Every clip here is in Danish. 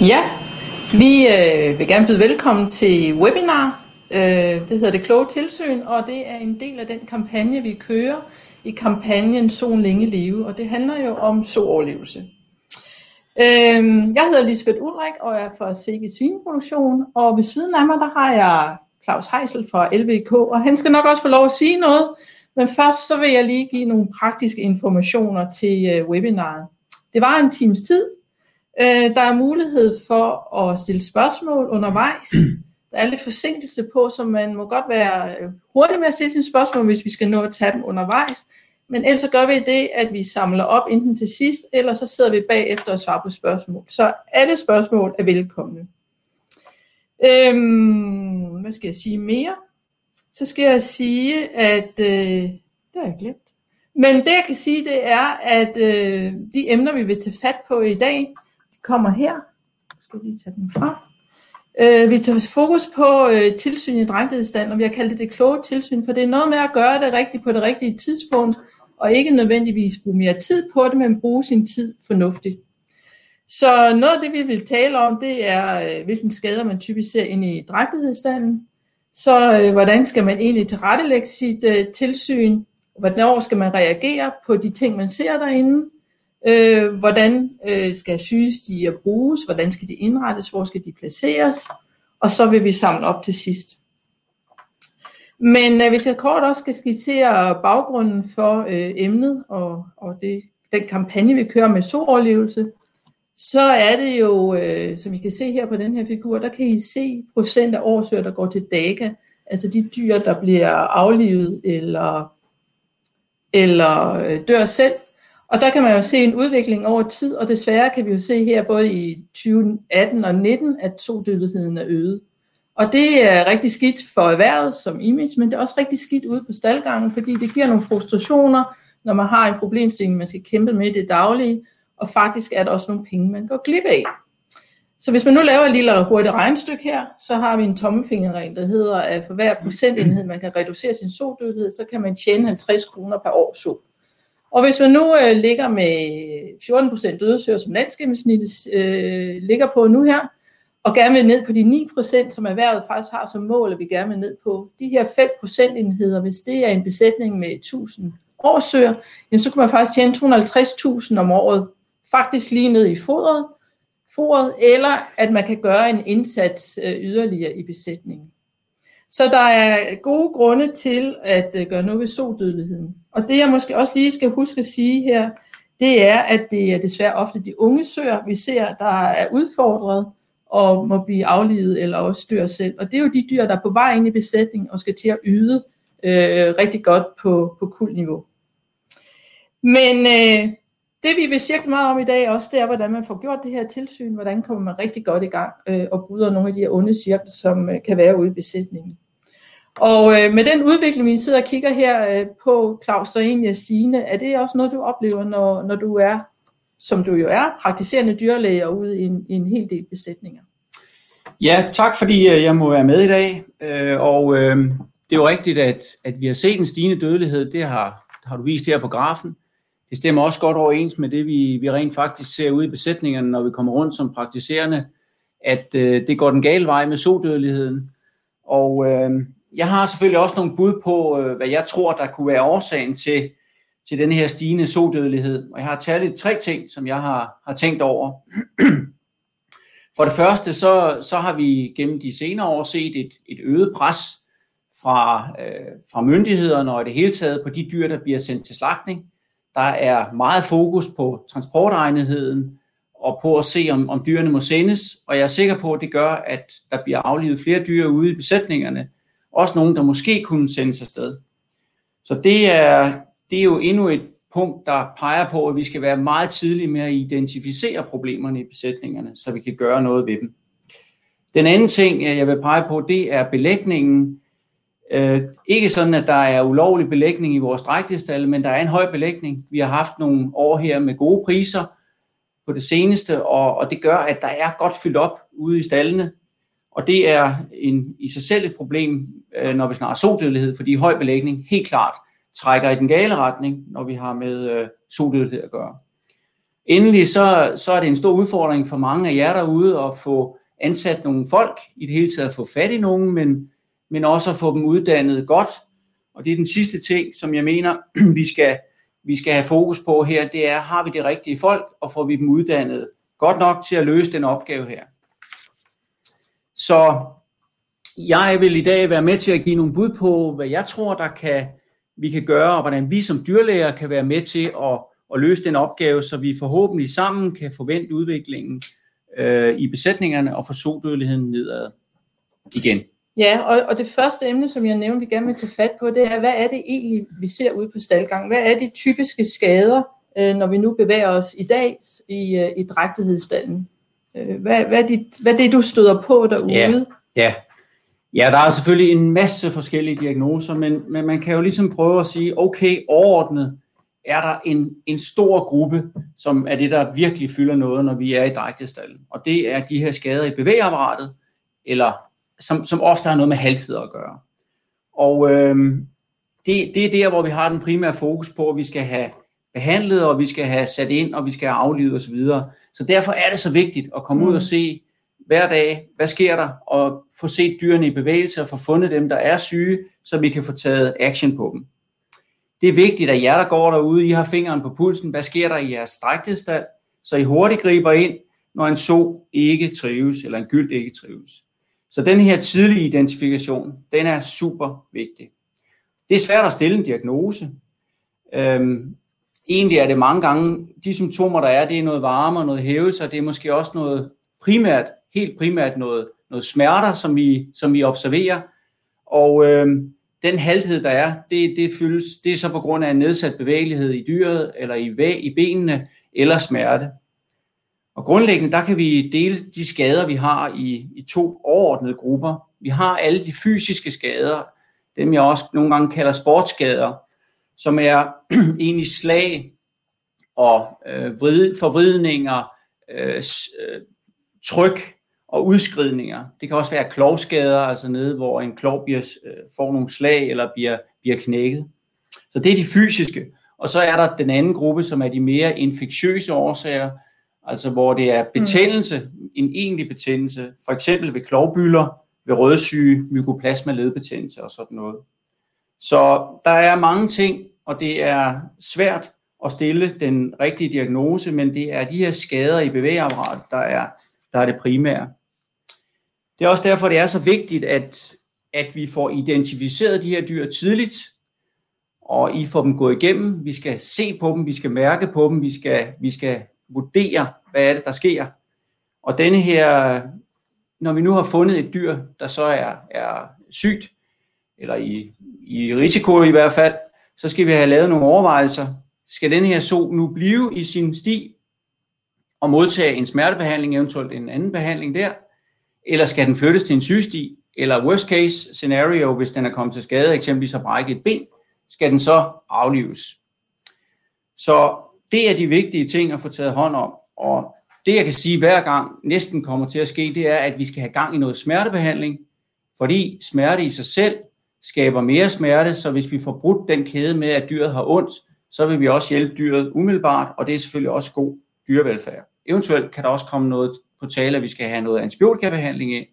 Ja, vi øh, vil gerne byde velkommen til webinar. Øh, det hedder Det Kloge Tilsyn, og det er en del af den kampagne, vi kører i kampagnen Solen Længe Leve, og det handler jo om sooverlevelse. Øh, jeg hedder Lisbeth Ulrik, og jeg er fra Sikke Svineproduktion, og ved siden af mig, der har jeg Claus Heisel fra LVK, og han skal nok også få lov at sige noget, men først så vil jeg lige give nogle praktiske informationer til øh, webinaret. Det var en times tid, Øh, der er mulighed for at stille spørgsmål undervejs. Der er lidt forsinkelse på, så man må godt være øh, hurtig med at stille sine spørgsmål, hvis vi skal nå at tage dem undervejs. Men ellers så gør vi det, at vi samler op enten til sidst, eller så sidder vi bagefter og svarer på spørgsmål. Så alle spørgsmål er velkomne. Øhm, hvad skal jeg sige mere? Så skal jeg sige, at øh, det har jeg glemt. Men det jeg kan sige, det er, at øh, de emner, vi vil tage fat på i dag, kommer her. Jeg skal lige tage den fra. Øh, vi tager fokus på øh, tilsyn i drægtighedsstand, og vi har kaldt det det kloge tilsyn, for det er noget med at gøre det rigtigt på det rigtige tidspunkt, og ikke nødvendigvis bruge mere tid på det, men bruge sin tid fornuftigt. Så noget af det, vi vil tale om, det er, øh, hvilken skader man typisk ser ind i drægtighedsstanden. Så øh, hvordan skal man egentlig tilrettelægge sit øh, tilsyn? Hvornår skal man reagere på de ting, man ser derinde? Øh, hvordan øh, skal sygestiger bruges? Hvordan skal de indrettes? Hvor skal de placeres? Og så vil vi samle op til sidst. Men øh, hvis jeg kort også skal skitsere baggrunden for øh, emnet og, og det, den kampagne, vi kører med sooverlevelse, så er det jo, øh, som I kan se her på den her figur, der kan I se procent af årsøer, der går til DAGA, altså de dyr, der bliver aflivet eller, eller øh, dør selv, og der kan man jo se en udvikling over tid, og desværre kan vi jo se her både i 2018 og 19, at todødeligheden er øget. Og det er rigtig skidt for erhvervet som image, men det er også rigtig skidt ude på staldgangen, fordi det giver nogle frustrationer, når man har en problemstilling, man skal kæmpe med det daglige, og faktisk er der også nogle penge, man går glip af. Så hvis man nu laver et lille hurtigt regnstykke her, så har vi en tommefingerregel, der hedder, at for hver procentenhed, man kan reducere sin sodødelighed, så kan man tjene 50 kroner per år sol. Og hvis man nu øh, ligger med 14% dødsøger, som landsgennemsnittet øh, ligger på nu her, og gerne vil ned på de 9%, som erhvervet faktisk har som mål, at vi gerne vil ned på, de her 5% enheder, hvis det er en besætning med 1000 årsøger, jamen så kan man faktisk tjene 250.000 om året, faktisk lige ned i fodret, fodret, eller at man kan gøre en indsats øh, yderligere i besætningen. Så der er gode grunde til at øh, gøre noget ved sodødeligheden. Og det jeg måske også lige skal huske at sige her, det er, at det er desværre ofte de unge søer, vi ser, der er udfordret og må blive aflivet eller også dør selv. Og det er jo de dyr, der er på vej ind i besætningen og skal til at yde øh, rigtig godt på, på kuldniveau. Men øh, det vi vil sige meget om i dag også, det er, hvordan man får gjort det her tilsyn, hvordan kommer man rigtig godt i gang øh, og bryder nogle af de her onde cirkler, som øh, kan være ude i besætningen. Og øh, med den udvikling, vi sidder og kigger her øh, på, Claus og egentlig Stine, er det også noget, du oplever, når, når du er, som du jo er, praktiserende dyrlæger ude i en, i en hel del besætninger? Ja, tak fordi øh, jeg må være med i dag. Øh, og øh, det er jo rigtigt, at, at vi har set en stigende dødelighed. Det har, har du vist her på grafen. Det stemmer også godt overens med det, vi, vi rent faktisk ser ude i besætningerne, når vi kommer rundt som praktiserende, at øh, det går den gale vej med sodødeligheden. Og øh, jeg har selvfølgelig også nogle bud på, øh, hvad jeg tror, der kunne være årsagen til, til den her stigende sodødelighed. Og jeg har taget tre ting, som jeg har, har tænkt over. For det første, så, så har vi gennem de senere år set et, et øget pres fra, øh, fra myndighederne og i det hele taget på de dyr, der bliver sendt til slagtning. Der er meget fokus på transportegnetheden og på at se, om, om dyrene må sendes. Og jeg er sikker på, at det gør, at der bliver aflivet flere dyr ude i besætningerne, også nogen, der måske kunne sendes afsted. Så det er, det er jo endnu et punkt, der peger på, at vi skal være meget tidlige med at identificere problemerne i besætningerne, så vi kan gøre noget ved dem. Den anden ting, øh, jeg vil pege på, det er belægningen. Øh, ikke sådan, at der er ulovlig belægning i vores drægtigstalle, men der er en høj belægning. Vi har haft nogle år her med gode priser på det seneste, og, og det gør, at der er godt fyldt op ude i stallene. Og det er en, i sig selv et problem, øh, når vi snakker sodødelighed, fordi høj belægning helt klart trækker i den gale retning, når vi har med øh, sodødelighed at gøre. Endelig så, så er det en stor udfordring for mange af jer derude at få ansat nogle folk, i det hele taget at få fat i nogen, men, men også at få dem uddannet godt. Og det er den sidste ting, som jeg mener, vi skal, vi skal have fokus på her, det er, har vi de rigtige folk, og får vi dem uddannet godt nok til at løse den opgave her. Så jeg vil i dag være med til at give nogle bud på, hvad jeg tror, der kan, vi kan gøre, og hvordan vi som dyrlæger kan være med til at, at løse den opgave, så vi forhåbentlig sammen kan forvente udviklingen øh, i besætningerne og få sodødeligheden nedad igen. Ja, og, og det første emne, som jeg nævnte, vi gerne vil tage fat på, det er, hvad er det egentlig, vi ser ude på staldgang? Hvad er de typiske skader, øh, når vi nu bevæger os i dag i, øh, i drægtighedsstallen? Øh, hvad, hvad, er det, hvad er det, du støder på derude? Ja, ja ja der er selvfølgelig en masse forskellige diagnoser, men, men man kan jo ligesom prøve at sige, okay, overordnet er der en, en stor gruppe, som er det, der virkelig fylder noget, når vi er i drægtestallen. Og det er de her skader i bevægeapparatet, eller som, som ofte har noget med halthed at gøre. Og øh, det, det er der, hvor vi har den primære fokus på, at vi skal have behandlet, og vi skal have sat ind, og vi skal have aflivet osv. Så derfor er det så vigtigt at komme ud og se hver dag, hvad sker der, og få set dyrene i bevægelse, og få fundet dem, der er syge, så vi kan få taget action på dem. Det er vigtigt, at jer, der går derude, I har fingeren på pulsen, hvad sker der i jeres stræktidsstand, så I hurtigt griber ind, når en so ikke trives, eller en gyld ikke trives. Så den her tidlige identifikation, den er super vigtig. Det er svært at stille en diagnose. Øhm, egentlig er det mange gange, de symptomer, der er, det er noget varme og noget hævelse, og det er måske også noget primært, helt primært noget, noget smerter, som vi, som vi observerer. Og øh, den halthed, der er, det, det, fyldes, det er så på grund af en nedsat bevægelighed i dyret, eller i, væg, i benene, eller smerte. Og grundlæggende, der kan vi dele de skader, vi har i, i to overordnede grupper. Vi har alle de fysiske skader, dem jeg også nogle gange kalder sportsskader, som er egentlig slag og øh, vrid, forvridninger, øh, øh tryk og udskridninger. Det kan også være klovskader, altså nede, hvor en klov bliver, øh, får nogle slag eller bliver, bliver knækket. Så det er de fysiske. Og så er der den anden gruppe, som er de mere infektiøse årsager, altså hvor det er betændelse, mm. en egentlig betændelse, for eksempel ved klovbyller, ved rødsyge, mykoplasma ledbetændelse og sådan noget. Så der er mange ting, og det er svært at stille den rigtige diagnose, men det er de her skader i bevægeapparatet, der er, der er det primære. Det er også derfor, det er så vigtigt, at, at vi får identificeret de her dyr tidligt, og I får dem gået igennem. Vi skal se på dem, vi skal mærke på dem, vi skal, vi skal vurdere, hvad er det, der sker. Og denne her, når vi nu har fundet et dyr, der så er, er sygt, eller i, i risiko i hvert fald, så skal vi have lavet nogle overvejelser. Skal den her so nu blive i sin sti og modtage en smertebehandling, eventuelt en anden behandling der, eller skal den flyttes til en sygesti, eller worst case scenario, hvis den er kommet til skade, eksempelvis at brække et ben, skal den så aflives. Så det er de vigtige ting at få taget hånd om. Og det jeg kan sige hver gang næsten kommer til at ske, det er, at vi skal have gang i noget smertebehandling, fordi smerte i sig selv skaber mere smerte, så hvis vi får brudt den kæde med, at dyret har ondt, så vil vi også hjælpe dyret umiddelbart, og det er selvfølgelig også god dyrevelfærd. Eventuelt kan der også komme noget på tale, at vi skal have noget antibiotikabehandling ind.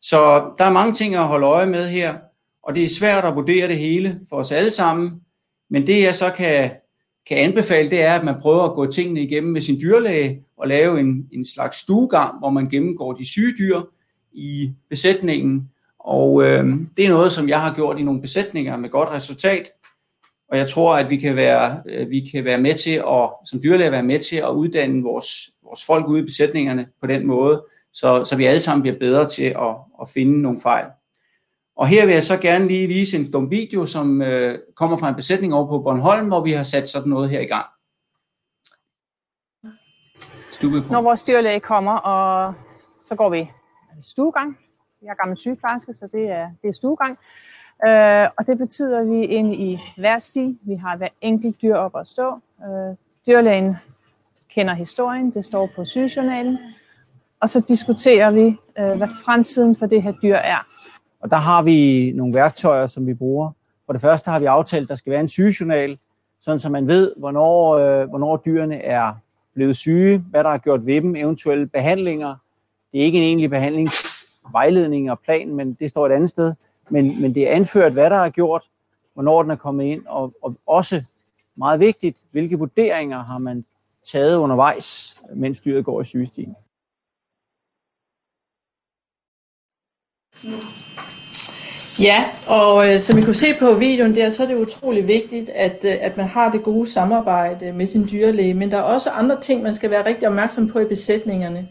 Så der er mange ting at holde øje med her, og det er svært at vurdere det hele for os alle sammen, men det jeg så kan kan anbefale, det er, at man prøver at gå tingene igennem med sin dyrlæge og lave en, en slags stuegang, hvor man gennemgår de syge dyr i besætningen. Og øh, det er noget, som jeg har gjort i nogle besætninger med godt resultat. Og jeg tror, at vi kan være, øh, vi kan være med til at, som dyrlæge være med til at uddanne vores, vores folk ude i besætningerne på den måde, så, så vi alle sammen bliver bedre til at, at finde nogle fejl. Og her vil jeg så gerne lige vise en dum video, som øh, kommer fra en besætning over på Bornholm, hvor vi har sat sådan noget her i gang. Når vores dyrlæge kommer, og så går vi stuegang. Jeg er gammel sygeplejerske, så det er, det er stuegang. Øh, og det betyder, at vi er inde i hver sti. Vi har hver enkelt dyr op at stå. Øh, dyrlægen kender historien, det står på sygejournalen. Og så diskuterer vi, øh, hvad fremtiden for det her dyr er. Og der har vi nogle værktøjer, som vi bruger. For det første har vi aftalt, at der skal være en sygejournal, sådan så man ved, hvornår, øh, hvornår dyrene er blevet syge, hvad der er gjort ved dem, eventuelle behandlinger. Det er ikke en egentlig behandlingsvejledning og plan, men det står et andet sted. Men, men det er anført, hvad der er gjort, hvornår den er kommet ind, og, og også meget vigtigt, hvilke vurderinger har man taget undervejs, mens dyret går i sygestien. Ja, og øh, som I kunne se på videoen der, så er det utrolig vigtigt, at, øh, at man har det gode samarbejde med sin dyrlæge, men der er også andre ting, man skal være rigtig opmærksom på i besætningerne.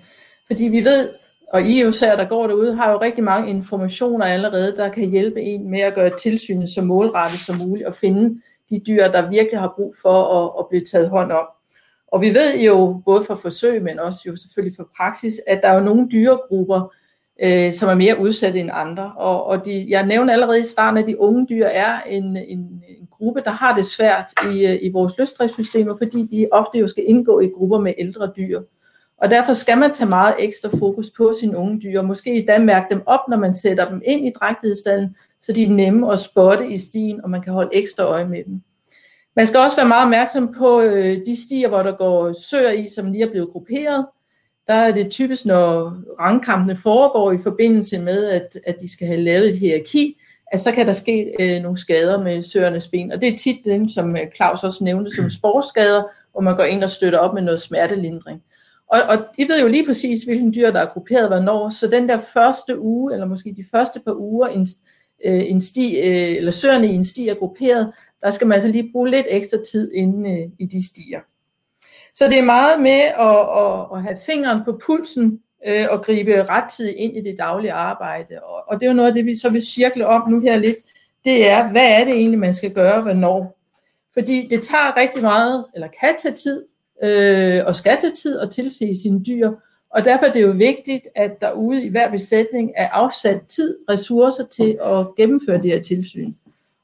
Fordi vi ved, og I jo ser, der går derude, har jo rigtig mange informationer allerede, der kan hjælpe en med at gøre tilsynet så målrettet som muligt, og finde de dyr, der virkelig har brug for at, at blive taget hånd om. Og vi ved jo, både fra forsøg, men også jo selvfølgelig fra praksis, at der er jo nogle dyregrupper, øh, som er mere udsatte end andre. Og, og de, jeg nævnte allerede i starten, at de unge dyr er en, en, en gruppe, der har det svært i, øh, i vores løsdriftssystemer, fordi de ofte jo skal indgå i grupper med ældre dyr. Og derfor skal man tage meget ekstra fokus på sine unge dyr, måske endda mærke dem op, når man sætter dem ind i drægtighedsstallen, så de er nemme at spotte i stien, og man kan holde ekstra øje med dem. Man skal også være meget opmærksom på øh, de stier, hvor der går søer i, som lige er blevet grupperet, der er det typisk, når rangkampene foregår i forbindelse med, at, at de skal have lavet et hierarki, at så kan der ske øh, nogle skader med søernes ben. Og det er tit dem, som øh, Claus også nævnte, som sportsskader, hvor man går ind og støtter op med noget smertelindring. Og, og I ved jo lige præcis, hvilken dyr, der er grupperet hvornår, så den der første uge, eller måske de første par uger, en, øh, en sti, øh, eller søerne i en sti er grupperet, der skal man altså lige bruge lidt ekstra tid inde øh, i de stier. Så det er meget med at, at, at have fingeren på pulsen øh, og gribe rettidigt ind i det daglige arbejde. Og, og det er jo noget af det, vi så vil cirkle om nu her lidt. Det er, hvad er det egentlig, man skal gøre, hvornår? Fordi det tager rigtig meget, eller kan tage tid, øh, og skal tage tid at tilse sine dyr. Og derfor er det jo vigtigt, at der ude i hver besætning er afsat tid, ressourcer til at gennemføre det her tilsyn.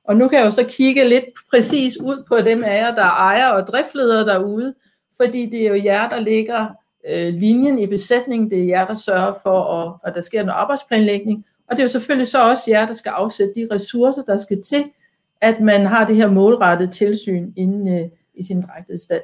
Og nu kan jeg jo så kigge lidt præcis ud på dem af jer, der er ejer og driftledere derude, fordi det er jo jer, der ligger øh, linjen i besætningen, det er jer, der sørger for, at, at der sker noget arbejdsplanlægning, og det er jo selvfølgelig så også jer, der skal afsætte de ressourcer, der skal til, at man har det her målrettede tilsyn inde øh, i sin drægtighedsstand.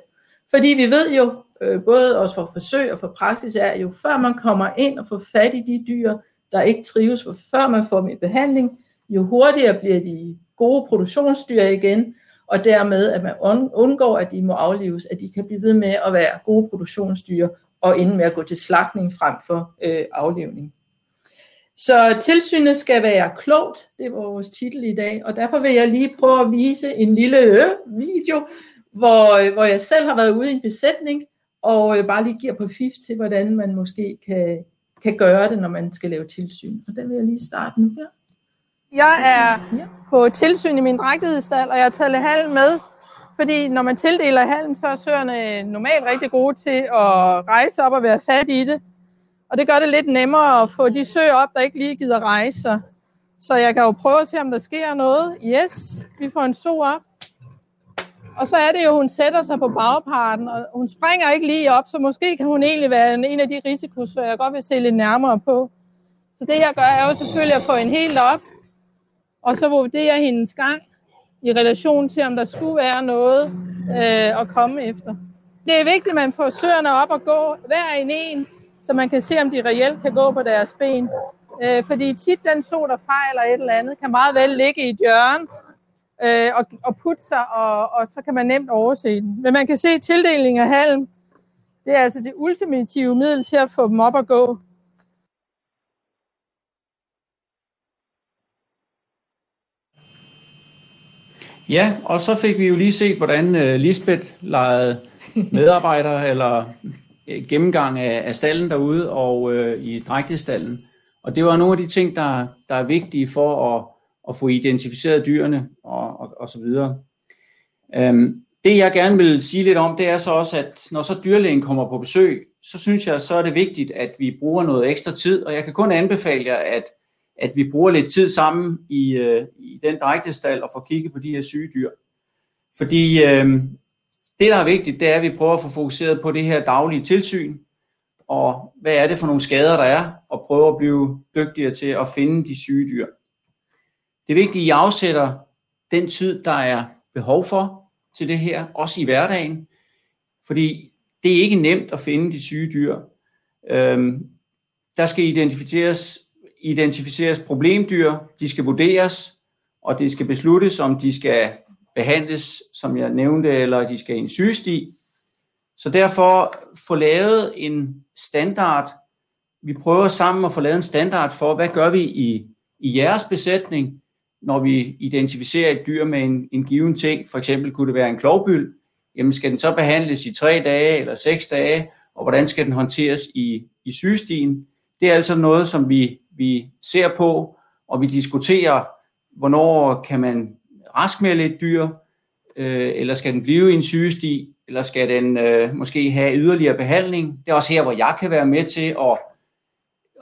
Fordi vi ved jo, øh, både også for forsøg og for praksis, er jo før man kommer ind og får fat i de dyr, der ikke trives, for før man får dem i behandling, jo hurtigere bliver de gode produktionsdyr igen, og dermed at man undgår, at de må aflives, at de kan blive ved med at være gode produktionsdyr og ende med at gå til slagtning frem for øh, aflivning. Så tilsynet skal være klogt, det er vores titel i dag, og derfor vil jeg lige prøve at vise en lille øh, video, hvor, øh, hvor jeg selv har været ude i en besætning, og øh, bare lige giver på fif til, hvordan man måske kan, kan gøre det, når man skal lave tilsyn. Og den vil jeg lige starte nu her. Jeg er på tilsyn i min drægtighedsstald, og jeg har taget halm med, fordi når man tildeler halm, så er søerne normalt rigtig gode til at rejse op og være fat i det. Og det gør det lidt nemmere at få de søer op, der ikke lige gider rejse sig. Så jeg kan jo prøve at se, om der sker noget. Yes, vi får en so op. Og så er det jo, hun sætter sig på bagparten, og hun springer ikke lige op, så måske kan hun egentlig være en af de risikosøer, jeg godt vil se lidt nærmere på. Så det jeg gør, er jo selvfølgelig at få en helt op, og så vurderer hendes gang i relation til, om der skulle være noget øh, at komme efter. Det er vigtigt, at man får søerne op og gå hver en en, så man kan se, om de reelt kan gå på deres ben. Øh, fordi tit den so, der fejler et eller andet, kan meget vel ligge i et hjørne øh, og, og putte sig, og, og så kan man nemt overse den. Men man kan se, at tildeling af halm, det er altså det ultimative middel til at få dem op og gå. Ja, og så fik vi jo lige set, hvordan uh, Lisbeth lejede medarbejdere eller uh, gennemgang af, af stallen derude og uh, i drægtestallen. Og det var nogle af de ting, der, der er vigtige for at, at få identificeret dyrene og, og, og så videre. Um, det jeg gerne vil sige lidt om, det er så også, at når så dyrlægen kommer på besøg, så synes jeg, så er det vigtigt, at vi bruger noget ekstra tid, og jeg kan kun anbefale jer, at at vi bruger lidt tid sammen i, øh, i den drægtestal og får kigget på de her syge dyr. Fordi øh, det, der er vigtigt, det er, at vi prøver at få fokuseret på det her daglige tilsyn, og hvad er det for nogle skader, der er, og prøve at blive dygtigere til at finde de syge dyr. Det er vigtigt, at I afsætter den tid, der er behov for til det her, også i hverdagen. Fordi det er ikke nemt at finde de syge dyr. Øhm, der skal identificeres, identificeres problemdyr, de skal vurderes, og det skal besluttes, om de skal behandles, som jeg nævnte, eller de skal i en sygesti. Så derfor få lavet en standard. Vi prøver sammen at få lavet en standard for, hvad gør vi i, i jeres besætning, når vi identificerer et dyr med en, en given ting. For eksempel kunne det være en klovbyld. Jamen skal den så behandles i tre dage eller seks dage, og hvordan skal den håndteres i, i sygestien? Det er altså noget, som vi, vi ser på, og vi diskuterer, hvornår kan man raskmelde et dyr, øh, eller skal den blive i en sygesti, eller skal den øh, måske have yderligere behandling. Det er også her, hvor jeg kan være med til at,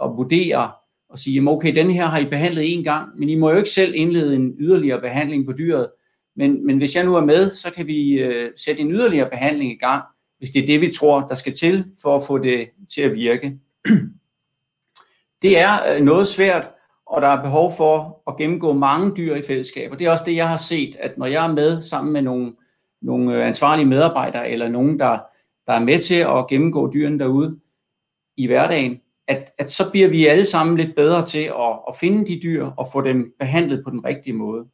at vurdere og sige, jamen okay, den her har I behandlet en gang, men I må jo ikke selv indlede en yderligere behandling på dyret. Men, men hvis jeg nu er med, så kan vi øh, sætte en yderligere behandling i gang, hvis det er det, vi tror, der skal til for at få det til at virke. Det er øh, noget svært, og der er behov for at gennemgå mange dyr i fællesskab. Og det er også det, jeg har set, at når jeg er med sammen med nogle, nogle øh, ansvarlige medarbejdere, eller nogen, der, der er med til at gennemgå dyrene derude i hverdagen, at, at så bliver vi alle sammen lidt bedre til at, at finde de dyr og få dem behandlet på den rigtige måde.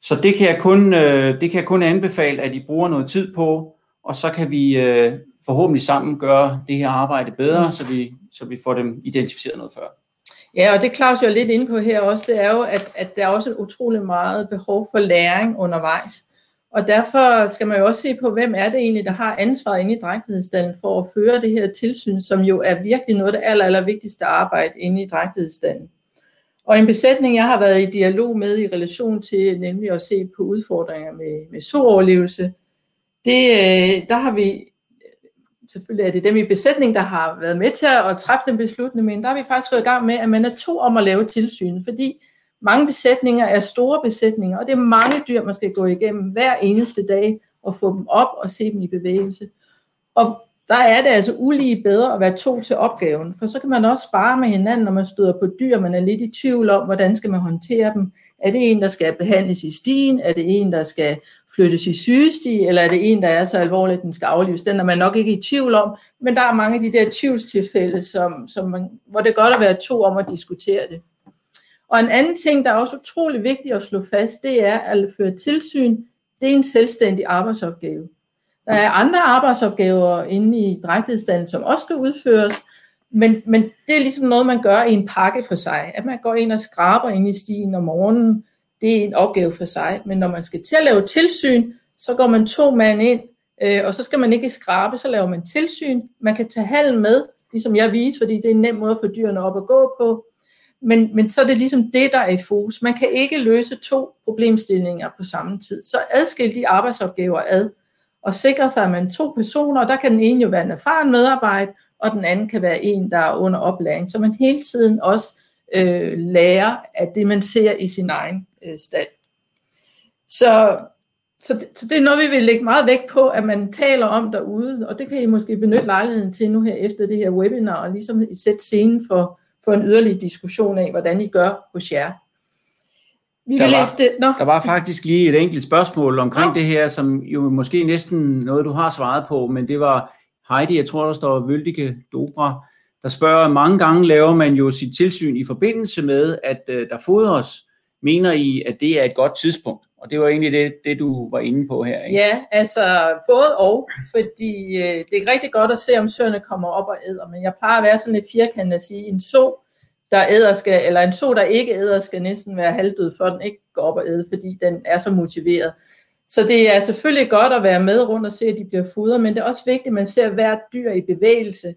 Så det kan jeg kun, øh, det kan jeg kun anbefale, at I bruger noget tid på, og så kan vi forhåbentlig sammen gøre det her arbejde bedre, så vi, så vi får dem identificeret noget før. Ja, og det Claus jo lidt inde på her også, det er jo, at, at der er også et utrolig meget behov for læring undervejs. Og derfor skal man jo også se på, hvem er det egentlig, der har ansvaret inde i drægtighedsstallen for at føre det her tilsyn, som jo er virkelig noget af det aller, aller vigtigste arbejde inde i drægtighedsstallen. Og en besætning, jeg har været i dialog med i relation til nemlig at se på udfordringer med, med sooverlevelse, det, øh, der har vi selvfølgelig er det dem i besætning, der har været med til at træffe den beslutning, men der har vi faktisk gået i gang med, at man er to om at lave tilsyn, fordi mange besætninger er store besætninger, og det er mange dyr, man skal gå igennem hver eneste dag og få dem op og se dem i bevægelse. Og der er det altså ulige bedre at være to til opgaven, for så kan man også spare med hinanden, når man støder på dyr, man er lidt i tvivl om, hvordan skal man håndtere dem. Er det en, der skal behandles i stien? Er det en, der skal flyttes i sygestige, Eller er det en, der er så alvorlig, at den skal aflives? Den er man nok ikke i tvivl om, men der er mange af de der tvivlstilfælde, som, som man, hvor det er godt at være to om at diskutere det. Og en anden ting, der er også utrolig vigtigt at slå fast, det er at føre tilsyn. Det er en selvstændig arbejdsopgave. Der er andre arbejdsopgaver inde i drægtighedsstanden, som også skal udføres, men, men det er ligesom noget, man gør i en pakke for sig. At man går ind og skraber ind i stien om morgenen, det er en opgave for sig. Men når man skal til at lave tilsyn, så går man to mand ind, øh, og så skal man ikke skrabe, så laver man tilsyn. Man kan tage halen med, ligesom jeg viser, fordi det er en nem måde for dyrene op at gå på. Men, men så er det ligesom det, der er i fokus. Man kan ikke løse to problemstillinger på samme tid. Så adskil de arbejdsopgaver ad, og sikre sig, at man to personer, og der kan den ene jo være en erfaren medarbejder, og den anden kan være en, der er under oplæring. Så man hele tiden også øh, lærer af det, man ser i sin egen øh, stald. Så, så, det, så det er noget, vi vil lægge meget vægt på, at man taler om derude, og det kan I måske benytte lejligheden til nu her efter det her webinar, og ligesom sætte scenen for, for en yderligere diskussion af, hvordan I gør hos jer. Vi der, var, det. Nå. der var faktisk lige et enkelt spørgsmål omkring Nå. det her, som jo måske næsten noget, du har svaret på, men det var Heidi, jeg tror, der står Vøldige Dobra, der spørger, mange gange laver man jo sit tilsyn i forbindelse med, at øh, der fodres. Mener I, at det er et godt tidspunkt? Og det var egentlig det, det du var inde på her. Ikke? Ja, altså både og, fordi øh, det er rigtig godt at se, om søerne kommer op og æder, men jeg plejer at være sådan lidt firkantet at sige, en så, der æder skal, eller en så, der ikke æder, skal næsten være halvdød, for den ikke går op og æder, fordi den er så motiveret. Så det er selvfølgelig godt at være med rundt og se, at de bliver fodret, men det er også vigtigt, at man ser hvert dyr i bevægelse,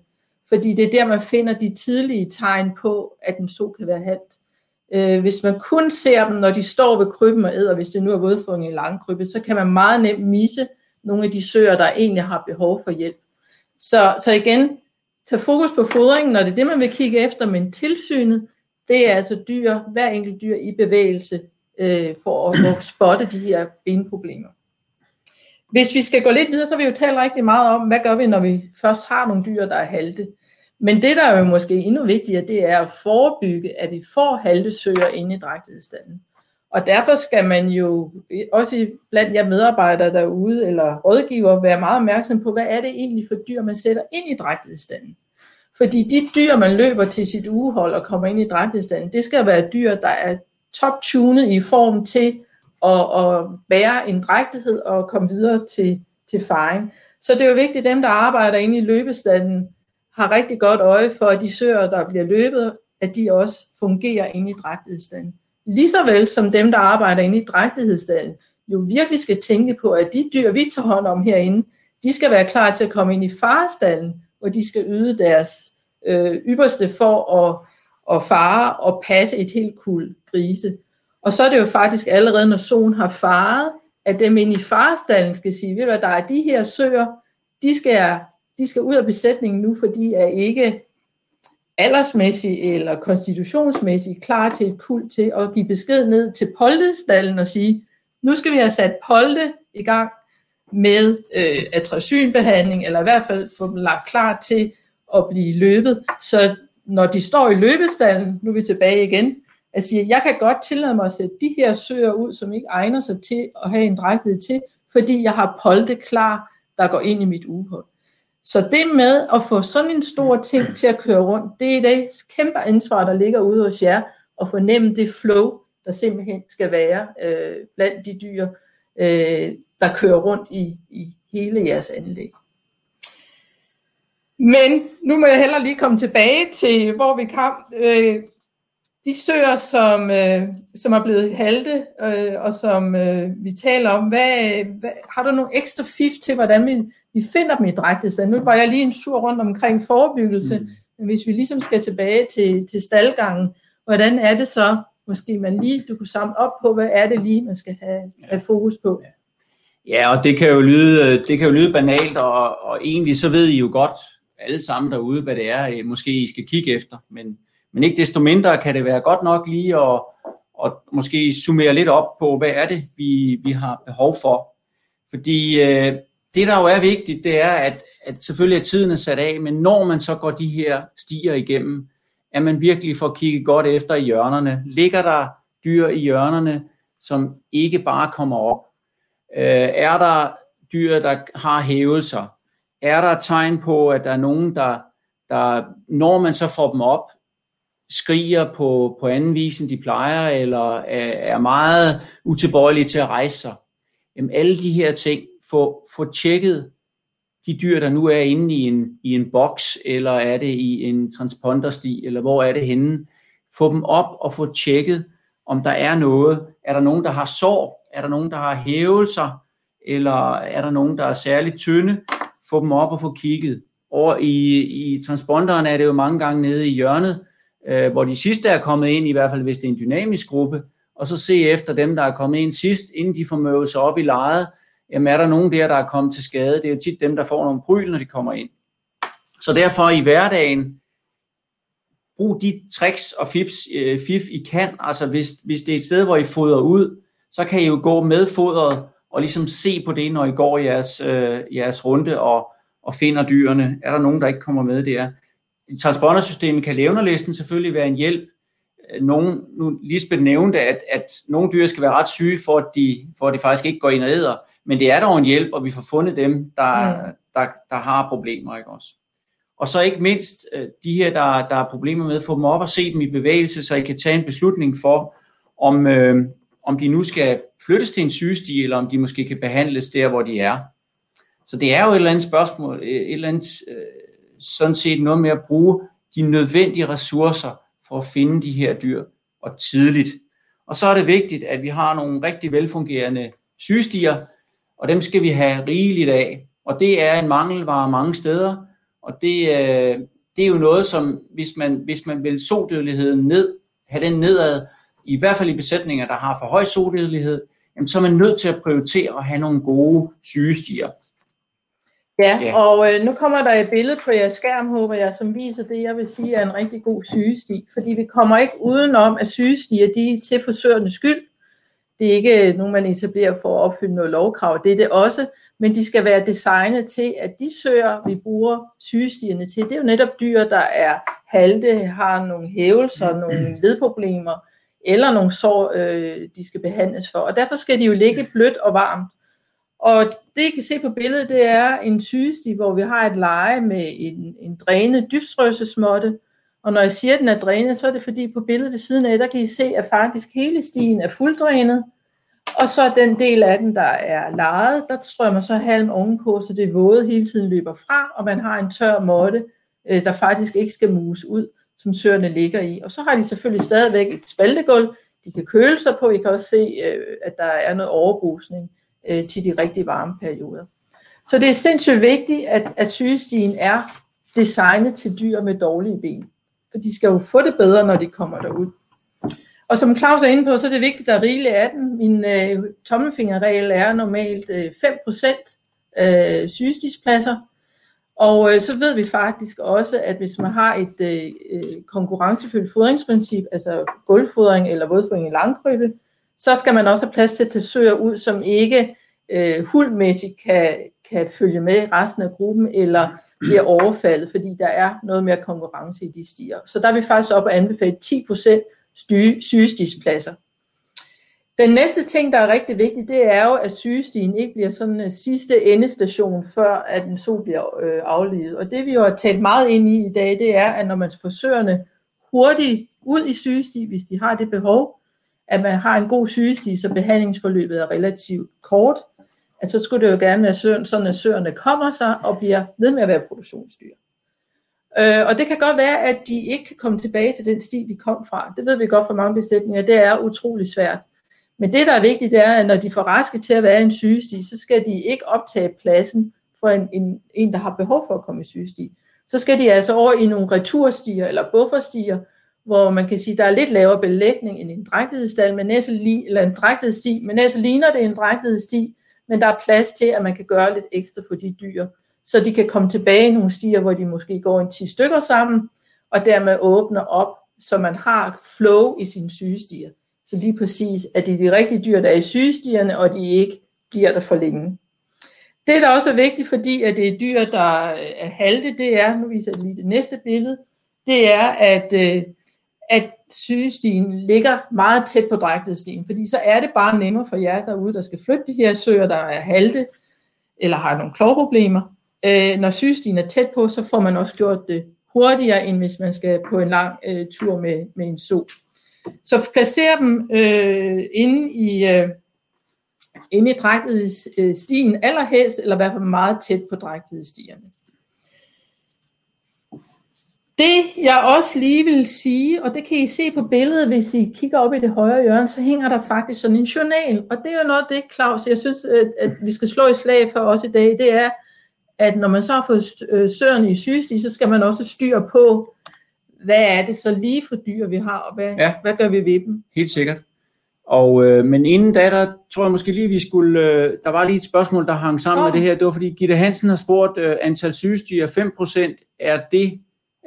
fordi det er der, man finder de tidlige tegn på, at en so kan være halt. Øh, hvis man kun ser dem, når de står ved krybben og æder, hvis det nu er vådfunget i langkrybbe, så kan man meget nemt misse nogle af de søer, der egentlig har behov for hjælp. Så, så igen, tag fokus på fodringen, når det er det, man vil kigge efter, men tilsynet, det er altså dyr, hver enkelt dyr i bevægelse, øh, for at, at spotte de her benproblemer. Hvis vi skal gå lidt videre, så vil vi jo tale rigtig meget om, hvad gør vi, når vi først har nogle dyr, der er halte. Men det, der er jo måske endnu vigtigere, det er at forebygge, at vi får haltesøger inde i drægtighedsstanden. Og derfor skal man jo også blandt jer medarbejdere derude eller rådgiver være meget opmærksom på, hvad er det egentlig for dyr, man sætter ind i drægtighedsstanden. Fordi de dyr, man løber til sit ugehold og kommer ind i drægtighedsstanden, det skal være dyr, der er top-tunet i form til at, at bære en drægtighed og komme videre til, til faring. Så det er jo vigtigt, at dem, der arbejder inde i løbestanden, har rigtig godt øje for, at de søer, der bliver løbet, at de også fungerer inde i drægtighedsstanden. Ligeså vel som dem, der arbejder inde i drægtighedsstallen, jo virkelig skal tænke på, at de dyr, vi tager hånd om herinde, de skal være klar til at komme ind i farestallen, hvor de skal yde deres øh, ypperste for at, at fare og passe et helt kul grise. Og så er det jo faktisk allerede, når solen har faret, at dem inde i farestallen skal sige, ved du hvad, der er de her søer, de skal, de skal ud af besætningen nu, for de er ikke aldersmæssigt eller konstitutionsmæssigt klar til et kul til at give besked ned til poldestallen og sige, nu skal vi have sat polte i gang med øh, atrasynbehandling, eller i hvert fald få dem lagt klar til at blive løbet. Så når de står i løbestallen, nu er vi tilbage igen, at sige, jeg kan godt tillade mig at sætte de her søer ud, som ikke egner sig til at have en drægtighed til, fordi jeg har polte klar, der går ind i mit uhold. Så det med at få sådan en stor ting til at køre rundt, det er det kæmpe ansvar, der ligger ude hos jer, at fornemme det flow, der simpelthen skal være øh, blandt de dyr, øh, der kører rundt i, i hele jeres anlæg. Men nu må jeg heller lige komme tilbage til, hvor vi kom. Øh, de søer, som, øh, som er blevet halte, øh, og som øh, vi taler om, hvad, hvad, har du nogle ekstra fif til, hvordan vi, vi finder dem i drægtestand? Nu var jeg lige en sur rundt omkring forebyggelse, mm. men hvis vi ligesom skal tilbage til, til staldgangen, hvordan er det så, måske man lige, du kunne samle op på, hvad er det lige, man skal have, have fokus på? Ja, og det kan jo lyde, det kan jo lyde banalt, og, og egentlig så ved I jo godt, alle sammen derude, hvad det er, måske I skal kigge efter, men men ikke desto mindre kan det være godt nok lige at, at måske summere lidt op på, hvad er det, vi, vi har behov for. Fordi øh, det, der jo er vigtigt, det er, at, at selvfølgelig er tiden er sat af, men når man så går de her stier igennem, at man virkelig får kigget godt efter i hjørnerne. Ligger der dyr i hjørnerne, som ikke bare kommer op? Øh, er der dyr, der har hævelser? Er der tegn på, at der er nogen, der, der når man så får dem op, skriger på, på anden vis, end de plejer, eller er, er meget utilbøjelige til at rejse sig. Jamen alle de her ting, få, få tjekket de dyr, der nu er inde i en, i en boks, eller er det i en transpondersti, eller hvor er det henne. Få dem op og få tjekket, om der er noget. Er der nogen, der har sår? Er der nogen, der har hævelser? Eller er der nogen, der er særligt tynde? Få dem op og få kigget. Og i, i transponderen er det jo mange gange nede i hjørnet, øh, hvor de sidste er kommet ind, i hvert fald hvis det er en dynamisk gruppe, og så se efter dem, der er kommet ind sidst, inden de får sig op i lejet. Jamen er der nogen der, der er kommet til skade? Det er jo tit dem, der får nogle bryl, når de kommer ind. Så derfor i hverdagen, brug de tricks og fifs, øh, fif, I kan. Altså hvis, hvis det er et sted, hvor I fodrer ud, så kan I jo gå med fodret og ligesom se på det, når I går jeres, øh, jeres runde og, og finder dyrene. Er der nogen, der ikke kommer med der? transpondersystemet kan levnerlisten selvfølgelig være en hjælp. Øh, nogen, nu Lisbeth nævnte, at, at nogle dyr skal være ret syge, for at, de, for at de faktisk ikke går ind og æder. Men det er dog en hjælp, og vi får fundet dem, der, mm. der, der har problemer. Ikke også? Og så ikke mindst øh, de her, der, der har problemer med, få dem op og se dem i bevægelse, så I kan tage en beslutning for, om, øh, om de nu skal flyttes til en sygestige, eller om de måske kan behandles der, hvor de er. Så det er jo et eller andet spørgsmål, et eller andet øh, sådan set noget med at bruge de nødvendige ressourcer for at finde de her dyr, og tidligt. Og så er det vigtigt, at vi har nogle rigtig velfungerende sygestier, og dem skal vi have rigeligt af. Og det er en mangelvare mange steder, og det, øh, det er jo noget, som hvis man, hvis man vil sodødeligheden ned, have den nedad, i hvert fald i besætninger, der har for høj sodødelighed, jamen, så er man nødt til at prioritere at have nogle gode sygestier. Ja, ja. og øh, nu kommer der et billede på jeres skærm, håber jeg, som viser det, jeg vil sige er en rigtig god sygesti. Fordi vi kommer ikke udenom, at sygestier de er til forsørgende skyld. Det er ikke nogen, man etablerer for at opfylde noget lovkrav. Det er det også. Men de skal være designet til, at de søer, vi bruger sygestierne til, det er jo netop dyr, der er halte, har nogle hævelser, nogle ledproblemer, eller nogle sår, øh, de skal behandles for. Og derfor skal de jo ligge blødt og varmt. Og det, I kan se på billedet, det er en sygestig, hvor vi har et leje med en, en drænet dybstrøsesmåtte. Og når jeg siger, at den er drænet, så er det fordi på billedet ved siden af, der kan I se, at faktisk hele stien er fulddrænet. Og så den del af den, der er lejet, der strømmer så halm ovenpå, så det våde hele tiden løber fra, og man har en tør måtte, øh, der faktisk ikke skal muse ud, som søerne ligger i. Og så har de selvfølgelig stadigvæk et spaltegulv, de kan køle sig på. I kan også se, øh, at der er noget overbrusning øh, til de rigtig varme perioder. Så det er sindssygt vigtigt, at, at sygestien er designet til dyr med dårlige ben. For de skal jo få det bedre, når de kommer derud. Og som Claus er inde på, så er det vigtigt, at der er rigeligt af dem. Min øh, tommelfingerregel er normalt øh, 5% øh, sygestispladser. Og øh, så ved vi faktisk også, at hvis man har et øh, øh konkurrencefyldt fodringsprincip, altså gulvfodring eller vådfodring i langkrybbe, så skal man også have plads til at tage søer ud, som ikke øh, hulmæssigt kan, kan følge med resten af gruppen, eller bliver overfaldet, fordi der er noget mere konkurrence i de stier. Så der er vi faktisk op og anbefale 10% sygestispladser. Den næste ting, der er rigtig vigtig, det er jo, at sygestien ikke bliver sådan en sidste endestation, før at en sol bliver øh, aflevet. Og det vi jo har talt meget ind i i dag, det er, at når man forsøgerne hurtigt ud i sygesti, hvis de har det behov, at man har en god sygestige, så behandlingsforløbet er relativt kort, at så skulle det jo gerne være søren, sådan, at søerne kommer sig og bliver ved med at være produktionsdyr. Øh, og det kan godt være, at de ikke kan komme tilbage til den sti, de kom fra. Det ved vi godt fra mange besætninger. Det er utrolig svært. Men det, der er vigtigt, det er, at når de får raske til at være en sygesti, så skal de ikke optage pladsen for en, en, en der har behov for at komme i sygesti. Så skal de altså over i nogle returstier eller bufferstier, hvor man kan sige, der er lidt lavere belægning end en drægtighedsstal, men næste eller en drægtighedssti, men næste ligner det en drægtighedssti, men der er plads til, at man kan gøre lidt ekstra for de dyr, så de kan komme tilbage i nogle stier, hvor de måske går en 10 stykker sammen, og dermed åbner op, så man har flow i sine sygestier. Så lige præcis, at det er de rigtige dyr, der er i sygestierne, og de ikke bliver der for længe. Det, der også er vigtigt, fordi at det er dyr, der øh, er halte, det er, nu viser jeg lige det næste billede, det er, at øh, at sygestien ligger meget tæt på drægtighedsstien, fordi så er det bare nemmere for jer derude, der skal flytte de her søer, der er halte, eller har nogle klovproblemer. Øh, når sygestien er tæt på, så får man også gjort det hurtigere, end hvis man skal på en lang øh, tur med, med en so. Så placer dem øh, inde i, øh, inde i drægtighedsstien allerhelst, eller i hvert fald meget tæt på drægtighedsstierne. Det jeg også lige vil sige, og det kan I se på billedet, hvis I kigger op i det højre hjørne, så hænger der faktisk sådan en journal. Og det er jo noget det, Claus, jeg synes, at vi skal slå i slag for os i dag, det er, at når man så har fået øh, søerne i sygesti, så skal man også styre på, hvad er det så lige for dyr, vi har, og hvad, ja. hvad gør vi ved dem? Helt sikkert. Og, øh, men inden da, der tror jeg måske lige, vi skulle, øh, der var lige et spørgsmål, der hang sammen oh. med det her. Det var fordi Gitte Hansen har spurgt, øh, antal sygestyr 5%, er det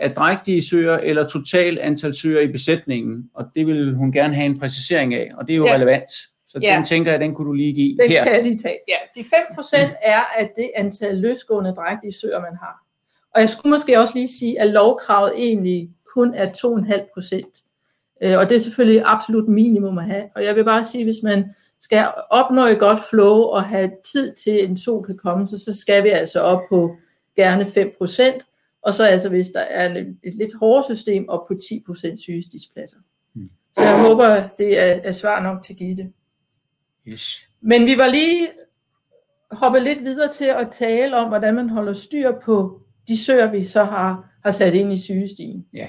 af drægtige søer eller total antal søer i besætningen, og det vil hun gerne have en præcisering af, og det er jo ja. relevant. Så ja. den tænker jeg, den kunne du lige give den her. kan jeg lige tage. Ja, de 5% er af det antal løsgående drægtige søer, man har. Og jeg skulle måske også lige sige, at lovkravet egentlig kun er 2,5%. Øh, og det er selvfølgelig absolut minimum at have. Og jeg vil bare sige, hvis man skal opnå et godt flow og have tid til en sol kan komme, så, så skal vi altså op på gerne 5%. Og så altså, hvis der er et, et lidt hårdere system, op på 10% sygestispladser. Hmm. Så jeg håber, det er, er svar nok til Gitte. Yes. Men vi var lige hoppet lidt videre til at tale om, hvordan man holder styr på de søer, vi så har, har sat ind i sygestien. Ja,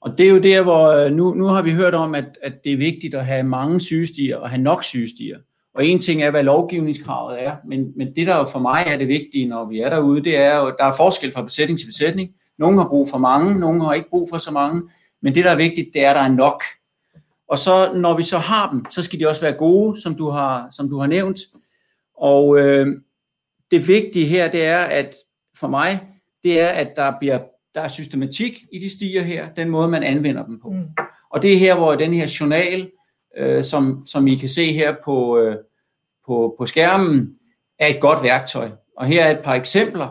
og det er jo der, hvor øh, nu, nu har vi hørt om, at, at det er vigtigt at have mange sygestier og have nok sygestier. Og en ting er, hvad lovgivningskravet er, men, men det der jo for mig er det vigtige, når vi er derude, det er jo, der er forskel fra besætning til besætning. Nogle har brug for mange, nogle har ikke brug for så mange, men det der er vigtigt, det er, at der er nok. Og så når vi så har dem, så skal de også være gode, som du har, som du har nævnt. Og øh, det vigtige her, det er, at for mig, det er, at der bliver der er systematik i de stiger her, den måde, man anvender dem på. Mm. Og det er her, hvor den her journal, øh, som, som I kan se her på, øh, på, på skærmen, er et godt værktøj. Og her er et par eksempler.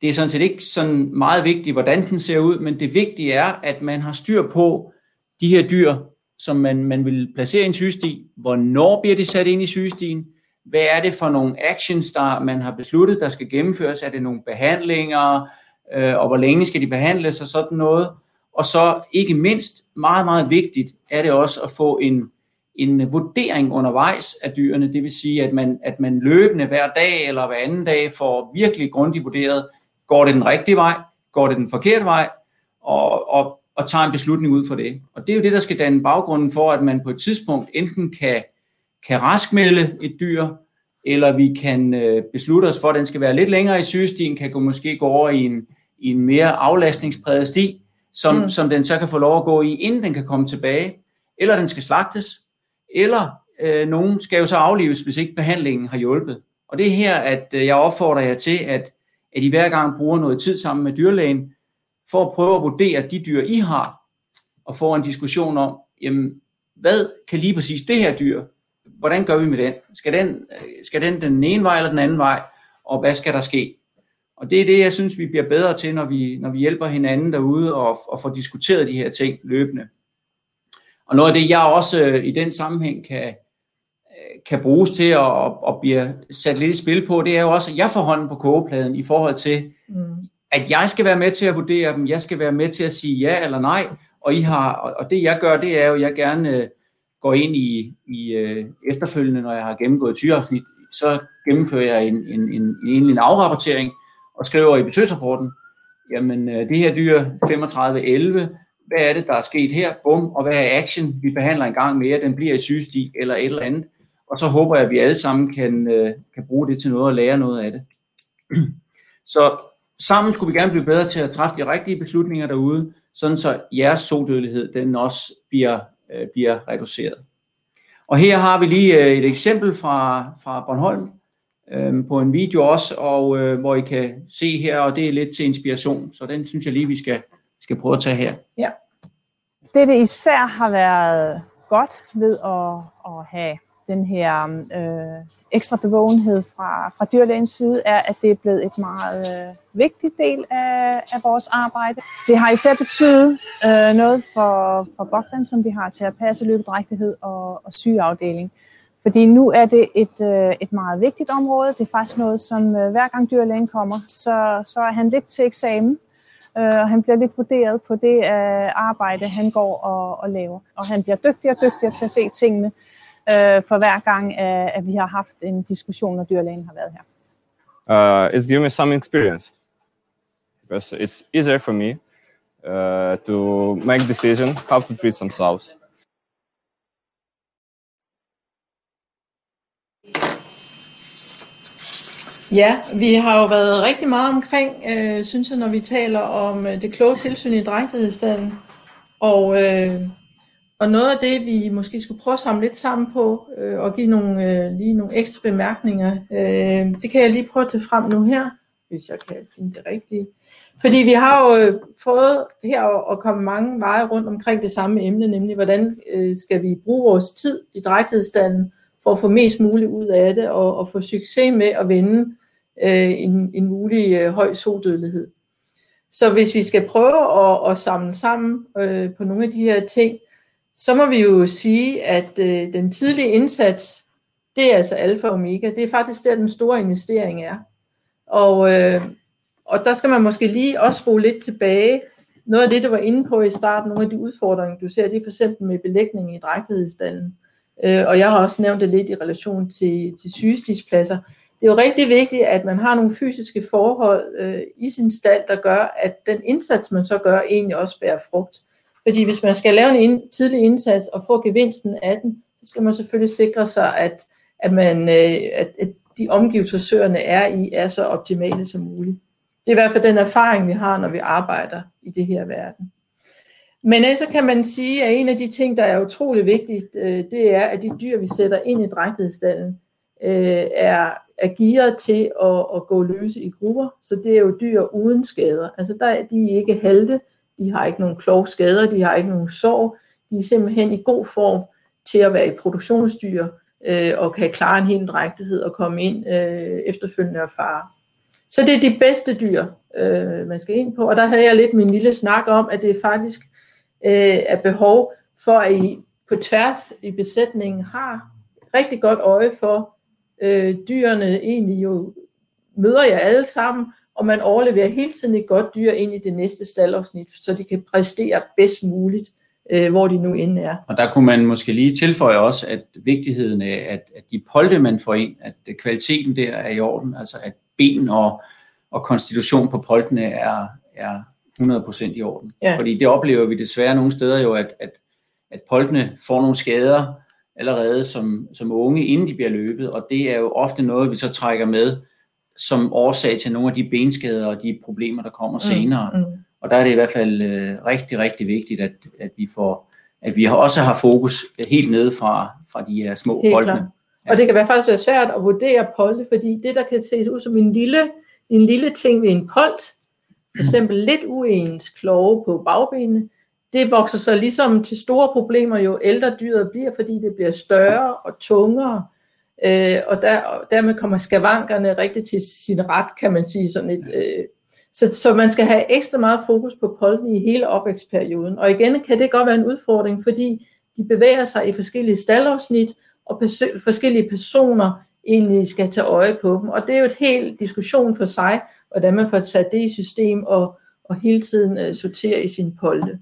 Det er sådan set ikke sådan meget vigtigt, hvordan den ser ud, men det vigtige er, at man har styr på de her dyr, som man, man vil placere i en sygesti. Hvornår bliver de sat ind i sygestien? Hvad er det for nogle actions, der man har besluttet, der skal gennemføres? Er det nogle behandlinger? Øh, og hvor længe skal de behandles og sådan noget? Og så ikke mindst, meget, meget vigtigt, er det også at få en, en vurdering undervejs af dyrene. Det vil sige, at man, at man løbende hver dag eller hver anden dag får virkelig grundigt vurderet, går det den rigtige vej? Går det den forkerte vej? Og, og, og tager en beslutning ud for det. Og det er jo det, der skal danne baggrunden for, at man på et tidspunkt enten kan, kan raskmelde et dyr, eller vi kan øh, beslutte os for, at den skal være lidt længere i sygestien, kan gå, måske gå over i en, i en mere aflastningspræget sti, som, mm. som den så kan få lov at gå i, inden den kan komme tilbage, eller den skal slagtes, eller øh, nogen skal jo så aflives, hvis ikke behandlingen har hjulpet. Og det er her, at øh, jeg opfordrer jer til, at, at I hver gang bruger noget tid sammen med dyrlægen, for at prøve at vurdere de dyr, I har, og få en diskussion om, jamen, hvad kan lige præcis det her dyr, hvordan gør vi med den? Skal den, øh, skal den den ene vej eller den anden vej, og hvad skal der ske? Og det er det, jeg synes, vi bliver bedre til, når vi, når vi hjælper hinanden derude og, og får diskuteret de her ting løbende. Og noget af det, jeg også øh, i den sammenhæng kan, øh, kan bruges til at, at blive sat lidt i spil på, det er jo også, at jeg får hånden på kogepladen i forhold til, mm. at jeg skal være med til at vurdere dem, jeg skal være med til at sige ja eller nej, og, I har, og det jeg gør, det er jo, at jeg gerne øh, går ind i, i efterfølgende, når jeg har gennemgået tyreafsnit, så gennemfører jeg en, en, en, en, en afrapportering, og skriver i besøgsrapporten, jamen det her dyr 3511, hvad er det, der er sket her, bum, og hvad er action, vi behandler en gang mere, den bliver i sygestig eller et eller andet, og så håber jeg, at vi alle sammen kan, øh, kan bruge det til noget og lære noget af det. Så sammen skulle vi gerne blive bedre til at træffe de rigtige beslutninger derude, sådan så jeres sodødelighed, den også bliver, øh, bliver reduceret. Og her har vi lige øh, et eksempel fra, fra Bornholm, øh, på en video også, og øh, hvor I kan se her, og det er lidt til inspiration, så den synes jeg lige, vi skal, skal prøve at tage her. Ja. Det, det især har været godt ved at, at have den her øh, ekstra bevågenhed fra, fra dyrlægens side, er, at det er blevet et meget øh, vigtig del af, af vores arbejde. Det har især betydet øh, noget for, for Bogdan, som vi har til at passe løbedrægtighed og, og sygeafdeling. Fordi nu er det et, øh, et meget vigtigt område. Det er faktisk noget, som øh, hver gang dyrlægen kommer, så, så er han lidt til eksamen øh, og han bliver lidt vurderet på det øh, arbejde, han går og, og laver. Og han bliver dygtigere og dygtigere til at se tingene øh, for hver gang, øh, at vi har haft en diskussion, når dyrlægen har været her. Uh, it's given me some experience because it's easier for me uh, to make decision how to treat some sows. Ja, vi har jo været rigtig meget omkring, øh, synes jeg, når vi taler om øh, det kloge tilsyn i drægtighedsstaden. Og, øh, og noget af det, vi måske skulle prøve at samle lidt sammen på, øh, og give nogle, øh, lige nogle ekstra bemærkninger, øh, det kan jeg lige prøve at tage frem nu her, hvis jeg kan finde det rigtige. Fordi vi har jo øh, fået her at komme mange veje rundt omkring det samme emne, nemlig hvordan øh, skal vi bruge vores tid i drægtighedsstanden for at få mest muligt ud af det, og, og få succes med at vende øh, en, en mulig øh, høj sodødelighed. Så hvis vi skal prøve at, at samle sammen øh, på nogle af de her ting, så må vi jo sige, at øh, den tidlige indsats, det er altså alfa og omega. Det er faktisk der, den store investering er. Og, øh, og der skal man måske lige også spole lidt tilbage. Noget af det, du var inde på i starten, nogle af de udfordringer, du ser, det er for eksempel med belægning i drægtighedsstallen. Øh, og jeg har også nævnt det lidt i relation til, til sygestispladser det er jo rigtig vigtigt, at man har nogle fysiske forhold øh, i sin stald, der gør, at den indsats, man så gør, egentlig også bærer frugt. Fordi hvis man skal lave en ind, tidlig indsats og få gevinsten af den, så skal man selvfølgelig sikre sig, at, at, man, øh, at, at de omgivelser, søerne er i, er så optimale som muligt. Det er i hvert fald den erfaring, vi har, når vi arbejder i det her verden. Men så kan man sige, at en af de ting, der er utrolig vigtigt, øh, det er, at de dyr, vi sætter ind i drægtighedsstallen, øh, er er gearet til at, at gå løse i grupper, så det er jo dyr uden skader. Altså der er de ikke halte, de har ikke nogen klovskader, de har ikke nogen sår, de er simpelthen i god form til at være i produktionsdyr øh, og kan klare en hel drægtighed og komme ind øh, efterfølgende og fare. Så det er de bedste dyr, øh, man skal ind på, og der havde jeg lidt min lille snak om, at det faktisk øh, er behov for, at I på tværs i besætningen har rigtig godt øje for, øh, dyrene egentlig jo møder jer alle sammen, og man overleverer hele tiden et godt dyr ind i det næste staldafsnit, så de kan præstere bedst muligt, øh, hvor de nu inde er. Og der kunne man måske lige tilføje også, at vigtigheden af, at, at de polde, man får ind, at kvaliteten der er i orden, altså at ben og, og konstitution på poldene er, er 100% i orden. Ja. Fordi det oplever vi desværre nogle steder jo, at, at, at poldene får nogle skader allerede som, som unge, inden de bliver løbet, og det er jo ofte noget, vi så trækker med som årsag til nogle af de benskader og de problemer, der kommer mm, senere. Mm. Og der er det i hvert fald øh, rigtig, rigtig vigtigt, at, at vi får at vi også har fokus helt nede fra, fra de her små boldene. Ja. Og det kan være faktisk være svært at vurdere polde, fordi det, der kan ses ud som en lille, en lille ting ved en polt, for eksempel lidt uens klove på bagbenene, det vokser så ligesom til store problemer, jo ældre dyret bliver, fordi det bliver større og tungere, øh, og, der, og dermed kommer skavankerne rigtig til sin ret, kan man sige. Sådan et, øh, så, så man skal have ekstra meget fokus på pollen i hele opvækstperioden. Og igen kan det godt være en udfordring, fordi de bevæger sig i forskellige staldafsnit, og pers- forskellige personer egentlig skal tage øje på dem. Og det er jo et helt diskussion for sig, hvordan man får sat det i system og, og hele tiden øh, sortere i sin polde.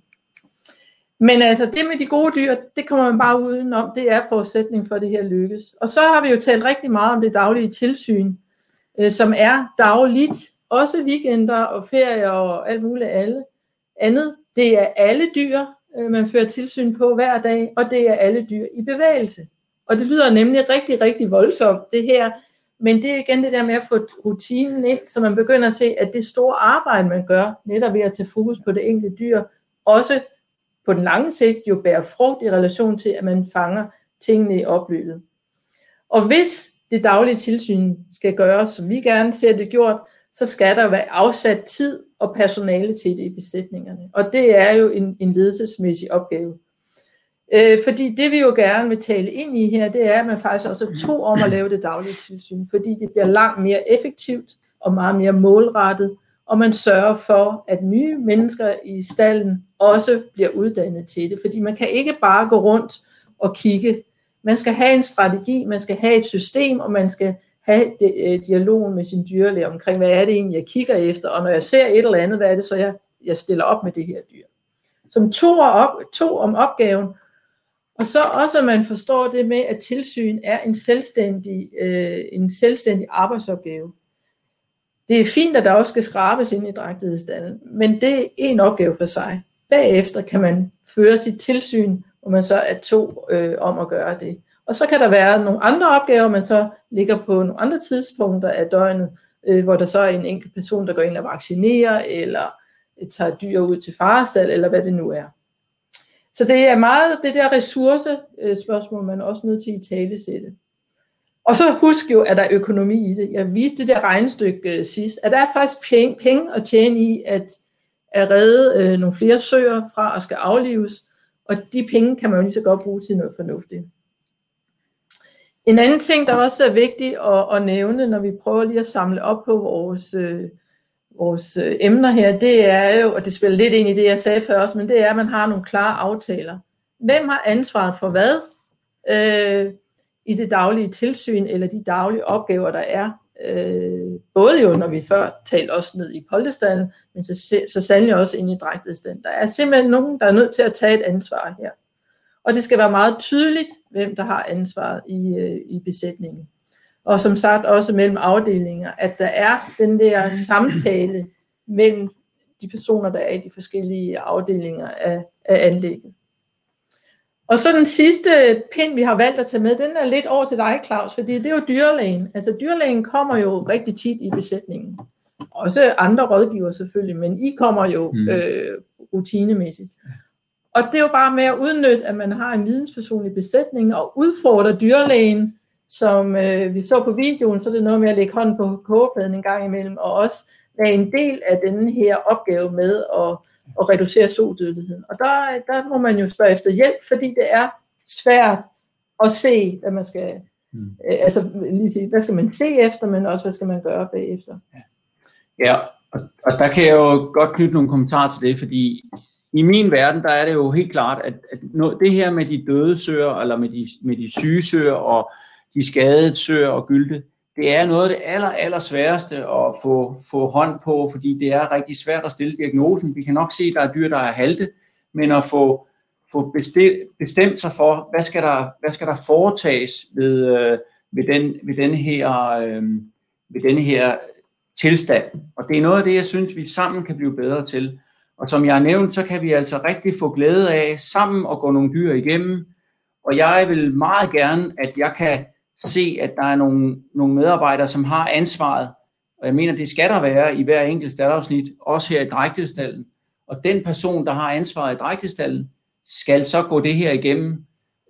Men altså det med de gode dyr, det kommer man bare udenom. Det er forudsætning for, at det her lykkes. Og så har vi jo talt rigtig meget om det daglige tilsyn, øh, som er dagligt. Også weekender og ferier og alt muligt alle. andet. Det er alle dyr, øh, man fører tilsyn på hver dag, og det er alle dyr i bevægelse. Og det lyder nemlig rigtig, rigtig voldsomt, det her. Men det er igen det der med at få rutinen ind, så man begynder at se, at det store arbejde, man gør, netop ved at tage fokus på det enkelte dyr, også på den lange sigt jo bærer frugt i relation til, at man fanger tingene i opløbet. Og hvis det daglige tilsyn skal gøres, som vi gerne ser det gjort, så skal der være afsat tid og personale til det i besætningerne. Og det er jo en, en ledelsesmæssig opgave. Øh, fordi det vi jo gerne vil tale ind i her, det er, at man faktisk også er to om at lave det daglige tilsyn, fordi det bliver langt mere effektivt og meget mere målrettet, og man sørger for, at nye mennesker i stallen også bliver uddannet til det, fordi man kan ikke bare gå rundt og kigge. Man skal have en strategi, man skal have et system, og man skal have øh, dialogen med sin dyrlæge omkring, hvad er det egentlig, jeg kigger efter, og når jeg ser et eller andet, hvad er det så, jeg, jeg stiller op med det her dyr. Som to, op, to om opgaven, og så også, at man forstår det med, at tilsyn er en selvstændig, øh, en selvstændig arbejdsopgave. Det er fint, at der også skal skrabes ind i drægtighedsdalen, men det er en opgave for sig. Bagefter kan man føre sit tilsyn, hvor man så er to øh, om at gøre det. Og så kan der være nogle andre opgaver, man så ligger på nogle andre tidspunkter af døgnet, øh, hvor der så er en enkelt person, der går ind og vaccinerer, eller øh, tager dyr ud til farestal, eller hvad det nu er. Så det er meget det der ressourcespørgsmål, øh, man er også nødt til at i tale sætte. Og så husk jo, at der er økonomi i det. Jeg viste det der regnestykke øh, sidst, at der er faktisk penge, penge at tjene i at, at redde øh, nogle flere søer fra at skal aflives, og de penge kan man jo lige så godt bruge til noget fornuftigt. En anden ting, der også er vigtig at, at nævne, når vi prøver lige at samle op på vores, øh, vores øh, emner her, det er jo, og det spiller lidt ind i det, jeg sagde før også, men det er, at man har nogle klare aftaler. Hvem har ansvaret for hvad? Øh, i det daglige tilsyn eller de daglige opgaver, der er. Øh, både jo, når vi før talte også ned i poldestallen, men så, så sandelig også ind i drægtighedsstanden. Der er simpelthen nogen, der er nødt til at tage et ansvar her. Og det skal være meget tydeligt, hvem der har ansvaret i, øh, i besætningen. Og som sagt også mellem afdelinger, at der er den der samtale mellem de personer, der er i de forskellige afdelinger af, af anlægget. Og så den sidste pind, vi har valgt at tage med, den er lidt over til dig, Claus, fordi det er jo dyrlægen. Altså dyrlægen kommer jo rigtig tit i besætningen. Også andre rådgiver selvfølgelig, men I kommer jo mm. øh, rutinemæssigt. Og det er jo bare med at udnytte, at man har en vidensperson i besætningen og udfordre dyrlægen, som øh, vi så på videoen, så er det noget med at lægge hånden på kogepladen en gang imellem, og også være en del af denne her opgave med at at reducere sodødeligheden. Og der, der må man jo spørge efter hjælp, fordi det er svært at se, hvad man skal, mm. øh, altså lige sige, hvad skal man se efter, men også hvad skal man gøre bagefter. Ja, ja og, og der kan jeg jo godt knytte nogle kommentarer til det, fordi i min verden, der er det jo helt klart, at, at det her med de døde søer, eller med de, med de syge søer, og de skadede søer og gylde, det er noget af det aller, aller sværeste at få, få hånd på, fordi det er rigtig svært at stille diagnosen. Vi kan nok se, at der er dyr, der er halte, men at få, få bestemt, bestemt sig for, hvad skal der, hvad skal der foretages ved, øh, ved, den, ved, den her, øh, ved den her tilstand. Og det er noget af det, jeg synes, vi sammen kan blive bedre til. Og som jeg har nævnt, så kan vi altså rigtig få glæde af sammen at gå nogle dyr igennem. Og jeg vil meget gerne, at jeg kan se, at der er nogle, nogle medarbejdere, som har ansvaret. Og jeg mener, det skal der være i hver enkelt staldafsnit, også her i drægtestallen. Og den person, der har ansvaret i drægtestallen, skal så gå det her igennem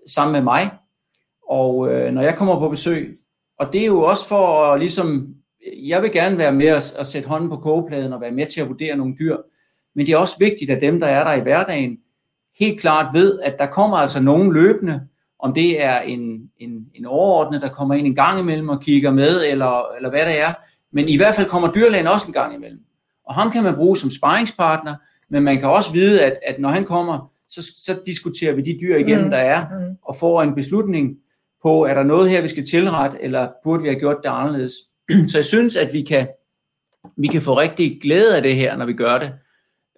sammen med mig. Og øh, når jeg kommer på besøg, og det er jo også for at ligesom, jeg vil gerne være med at, at sætte hånden på kogepladen og være med til at vurdere nogle dyr, men det er også vigtigt, at dem, der er der i hverdagen, helt klart ved, at der kommer altså nogen løbende, om det er en, en, en overordnet, der kommer ind en gang imellem og kigger med, eller, eller hvad det er. Men i hvert fald kommer dyrlægen også en gang imellem. Og ham kan man bruge som sparringspartner, men man kan også vide, at, at når han kommer, så, så diskuterer vi de dyr igennem, mm. der er, mm. og får en beslutning på, er der noget her, vi skal tilrette, eller burde vi have gjort det anderledes. Så jeg synes, at vi kan, vi kan få rigtig glæde af det her, når vi gør det.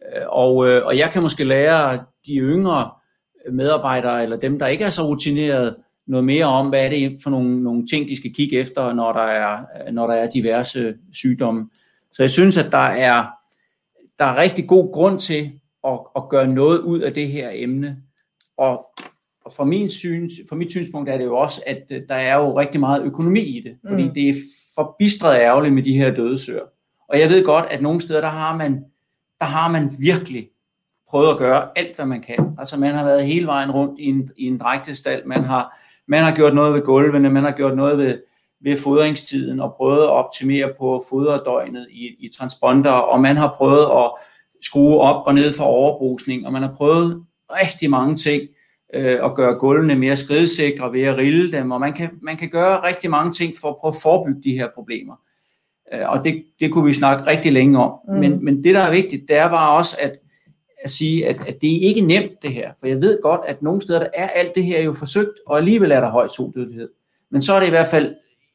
Øh, og, øh, og jeg kan måske lære de yngre medarbejdere, eller dem, der ikke er så rutineret, noget mere om, hvad er det for nogle, nogle ting, de skal kigge efter, når der er, når der er diverse sygdomme. Så jeg synes, at der er, der er rigtig god grund til at, at gøre noget ud af det her emne. Og, og fra, min syns, fra mit synspunkt er det jo også, at der er jo rigtig meget økonomi i det, fordi mm. det er forbistret ærgerligt med de her døde søer. Og jeg ved godt, at nogle steder, der har man, der har man virkelig prøvet at gøre alt, hvad man kan. Altså man har været hele vejen rundt i en, i en drægtestal, man har, man har gjort noget ved gulvene, man har gjort noget ved, ved fodringstiden og prøvet at optimere på foderdøgnet i, i transponder, og man har prøvet at skrue op og ned for overbrusning, og man har prøvet rigtig mange ting øh, at gøre gulvene mere skridsikre ved at rille dem, og man kan, man kan gøre rigtig mange ting for at prøve at forebygge de her problemer. Øh, og det, det kunne vi snakke rigtig længe om. Mm. Men, men det, der er vigtigt, det er bare også, at at sige, at, at det er ikke nemt det her, for jeg ved godt, at nogle steder der er alt det her jo forsøgt, og alligevel er der høj soldødelighed. Men så er det i hvert fald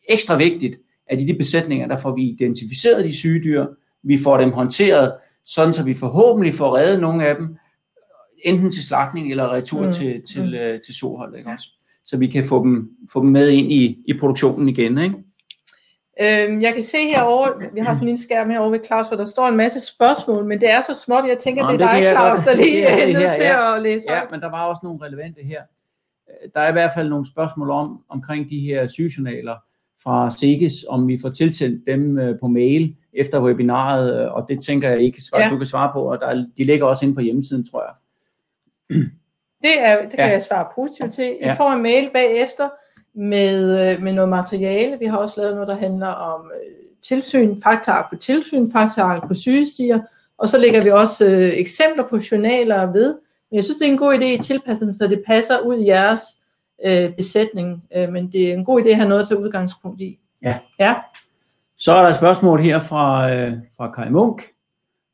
ekstra vigtigt, at i de besætninger, der får vi identificeret de syge dyr, vi får dem håndteret, sådan så vi forhåbentlig får reddet nogle af dem, enten til slagtning eller retur mm. til, til, mm. til, til sohold, ikke også? Så vi kan få dem, få dem med ind i, i produktionen igen, ikke? Øhm, jeg kan se herovre, vi har sådan en skærm herovre ved Claus, hvor der står en masse spørgsmål, men det er så småt, jeg tænker, Nå, det er dig, Claus, der lige er nødt til ja. at læse Ja, men der var også nogle relevante her. Der er i hvert fald nogle spørgsmål om omkring de her sygejournaler fra SIGES, om vi får tilsendt dem øh, på mail efter webinaret, øh, og det tænker jeg ikke, at ja. du kan svare på, og der, de ligger også inde på hjemmesiden, tror jeg. Det, er, det kan ja. jeg svare positivt til. I ja. får en mail bagefter, med, øh, med noget materiale. Vi har også lavet noget, der handler om øh, tilsyn, faktaark på tilsyn, faktaark på sygestier, og så lægger vi også øh, eksempler på journaler ved. Men jeg synes, det er en god idé i tilpassen, så det passer ud i jeres øh, besætning. Øh, men det er en god idé at have noget at tage udgangspunkt i. Ja. ja. Så er der et spørgsmål her fra, øh, fra Kai Munk.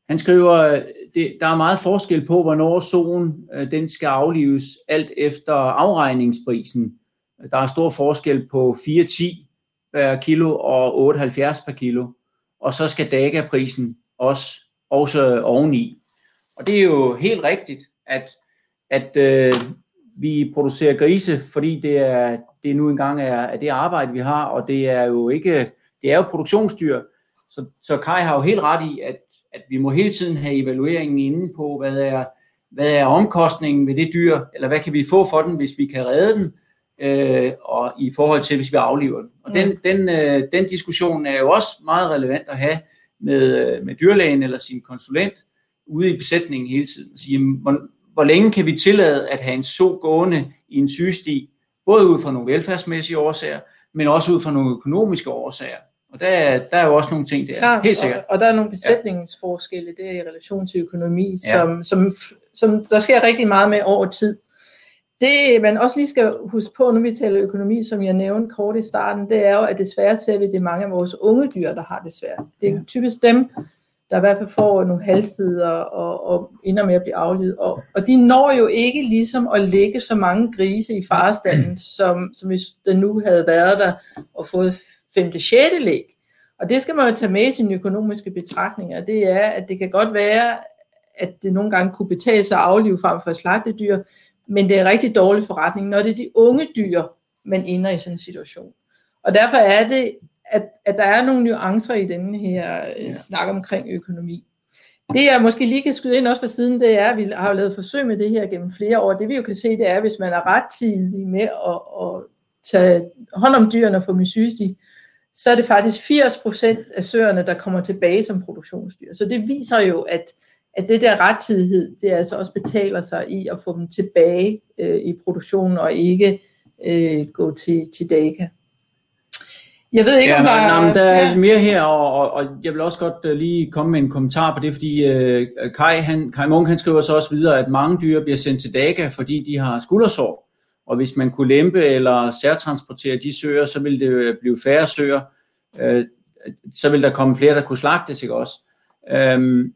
Han skriver, det, der er meget forskel på, hvornår solen øh, den skal aflives, alt efter afregningsprisen. Der er stor forskel på 4,10 per kilo og 8,70 per kilo. Og så skal DAGA-prisen også, også oveni. Og det er jo helt rigtigt, at, at øh, vi producerer grise, fordi det er, det nu engang er, er det arbejde, vi har, og det er jo ikke, det er jo produktionsdyr. Så, så Kai har jo helt ret i, at, at vi må hele tiden have evalueringen inde på, hvad er, hvad er omkostningen ved det dyr, eller hvad kan vi få for den, hvis vi kan redde den, øh, og i forhold til, hvis vi afliver den. Og den, den, øh, den diskussion er jo også meget relevant at have med, øh, med dyrlægen eller sin konsulent ude i besætningen hele tiden. Sige, hvor, hvor længe kan vi tillade at have en så gående i en sygesti, både ud fra nogle velfærdsmæssige årsager, men også ud fra nogle økonomiske årsager. Og der, der er jo også nogle ting der, Klar, helt sikkert. Og, og der er nogle besætningsforskelle der i relation til økonomi, ja. som, som, som der sker rigtig meget med over tid. Det, man også lige skal huske på, når vi taler økonomi, som jeg nævnte kort i starten, det er jo, at desværre ser vi, at det er mange af vores unge dyr, der har det svært. Det er ja. typisk dem, der i hvert fald får nogle halvsider og, og ender med at blive aflivet. Og, og de når jo ikke ligesom at lægge så mange grise i farestanden, som, som hvis den nu havde været der og fået 5. 6. læg. Og det skal man jo tage med i sine økonomiske betragtninger. Det er, at det kan godt være, at det nogle gange kunne betale sig at aflive frem for slagtedyr, men det er rigtig dårlig forretning, når det er de unge dyr, man ender i sådan en situation. Og derfor er det, at, at der er nogle nuancer i denne her øh, ja. snak omkring økonomi. Det jeg måske lige kan skyde ind også for siden, det er, at vi har lavet forsøg med det her gennem flere år. Det vi jo kan se, det er, at hvis man er ret tidlig med at, at tage hånd om dyrene og få dem sygestig, så er det faktisk 80% af søerne, der kommer tilbage som produktionsdyr. Så det viser jo, at, at det der rettidighed, det altså også betaler sig i at få dem tilbage øh, i produktionen og ikke øh, gå til, til DACA. Jeg ved ikke, ja, om der, nej, men der er mere her, og, og, og jeg vil også godt uh, lige komme med en kommentar på det, fordi uh, Kai, han, Kai Munk, han skriver så også videre, at mange dyr bliver sendt til DACA, fordi de har skuldersår. Og hvis man kunne lempe eller særtransportere de søer, så ville det blive færre søer. Uh, så vil der komme flere, der kunne slagtes, ikke også? Um,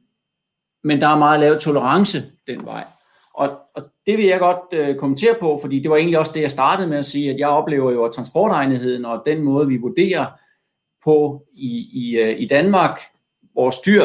men der er meget lav tolerance den vej. Og, og det vil jeg godt øh, kommentere på, fordi det var egentlig også det, jeg startede med at sige, at jeg oplever jo, at transportegnetheden og den måde, vi vurderer på i, i, øh, i Danmark, vores dyr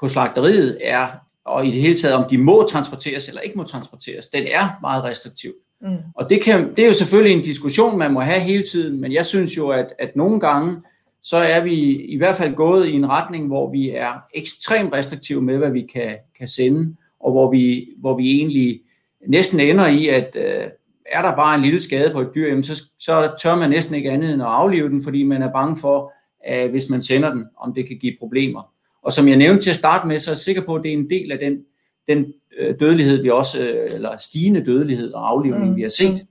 på slagteriet er, og i det hele taget, om de må transporteres eller ikke må transporteres, den er meget restriktiv. Mm. Og det, kan, det er jo selvfølgelig en diskussion, man må have hele tiden, men jeg synes jo, at, at nogle gange, så er vi i hvert fald gået i en retning, hvor vi er ekstremt restriktive med, hvad vi kan, kan sende og hvor vi, hvor vi egentlig næsten ender i, at øh, er der bare en lille skade på et dyr, jamen så, så tør man næsten ikke andet end at aflive den, fordi man er bange for, at hvis man sender den, om det kan give problemer. Og som jeg nævnte til at starte med, så er jeg sikker på, at det er en del af den, den øh, dødelighed, vi også, øh, eller stigende dødelighed og aflivning, mm. vi har set.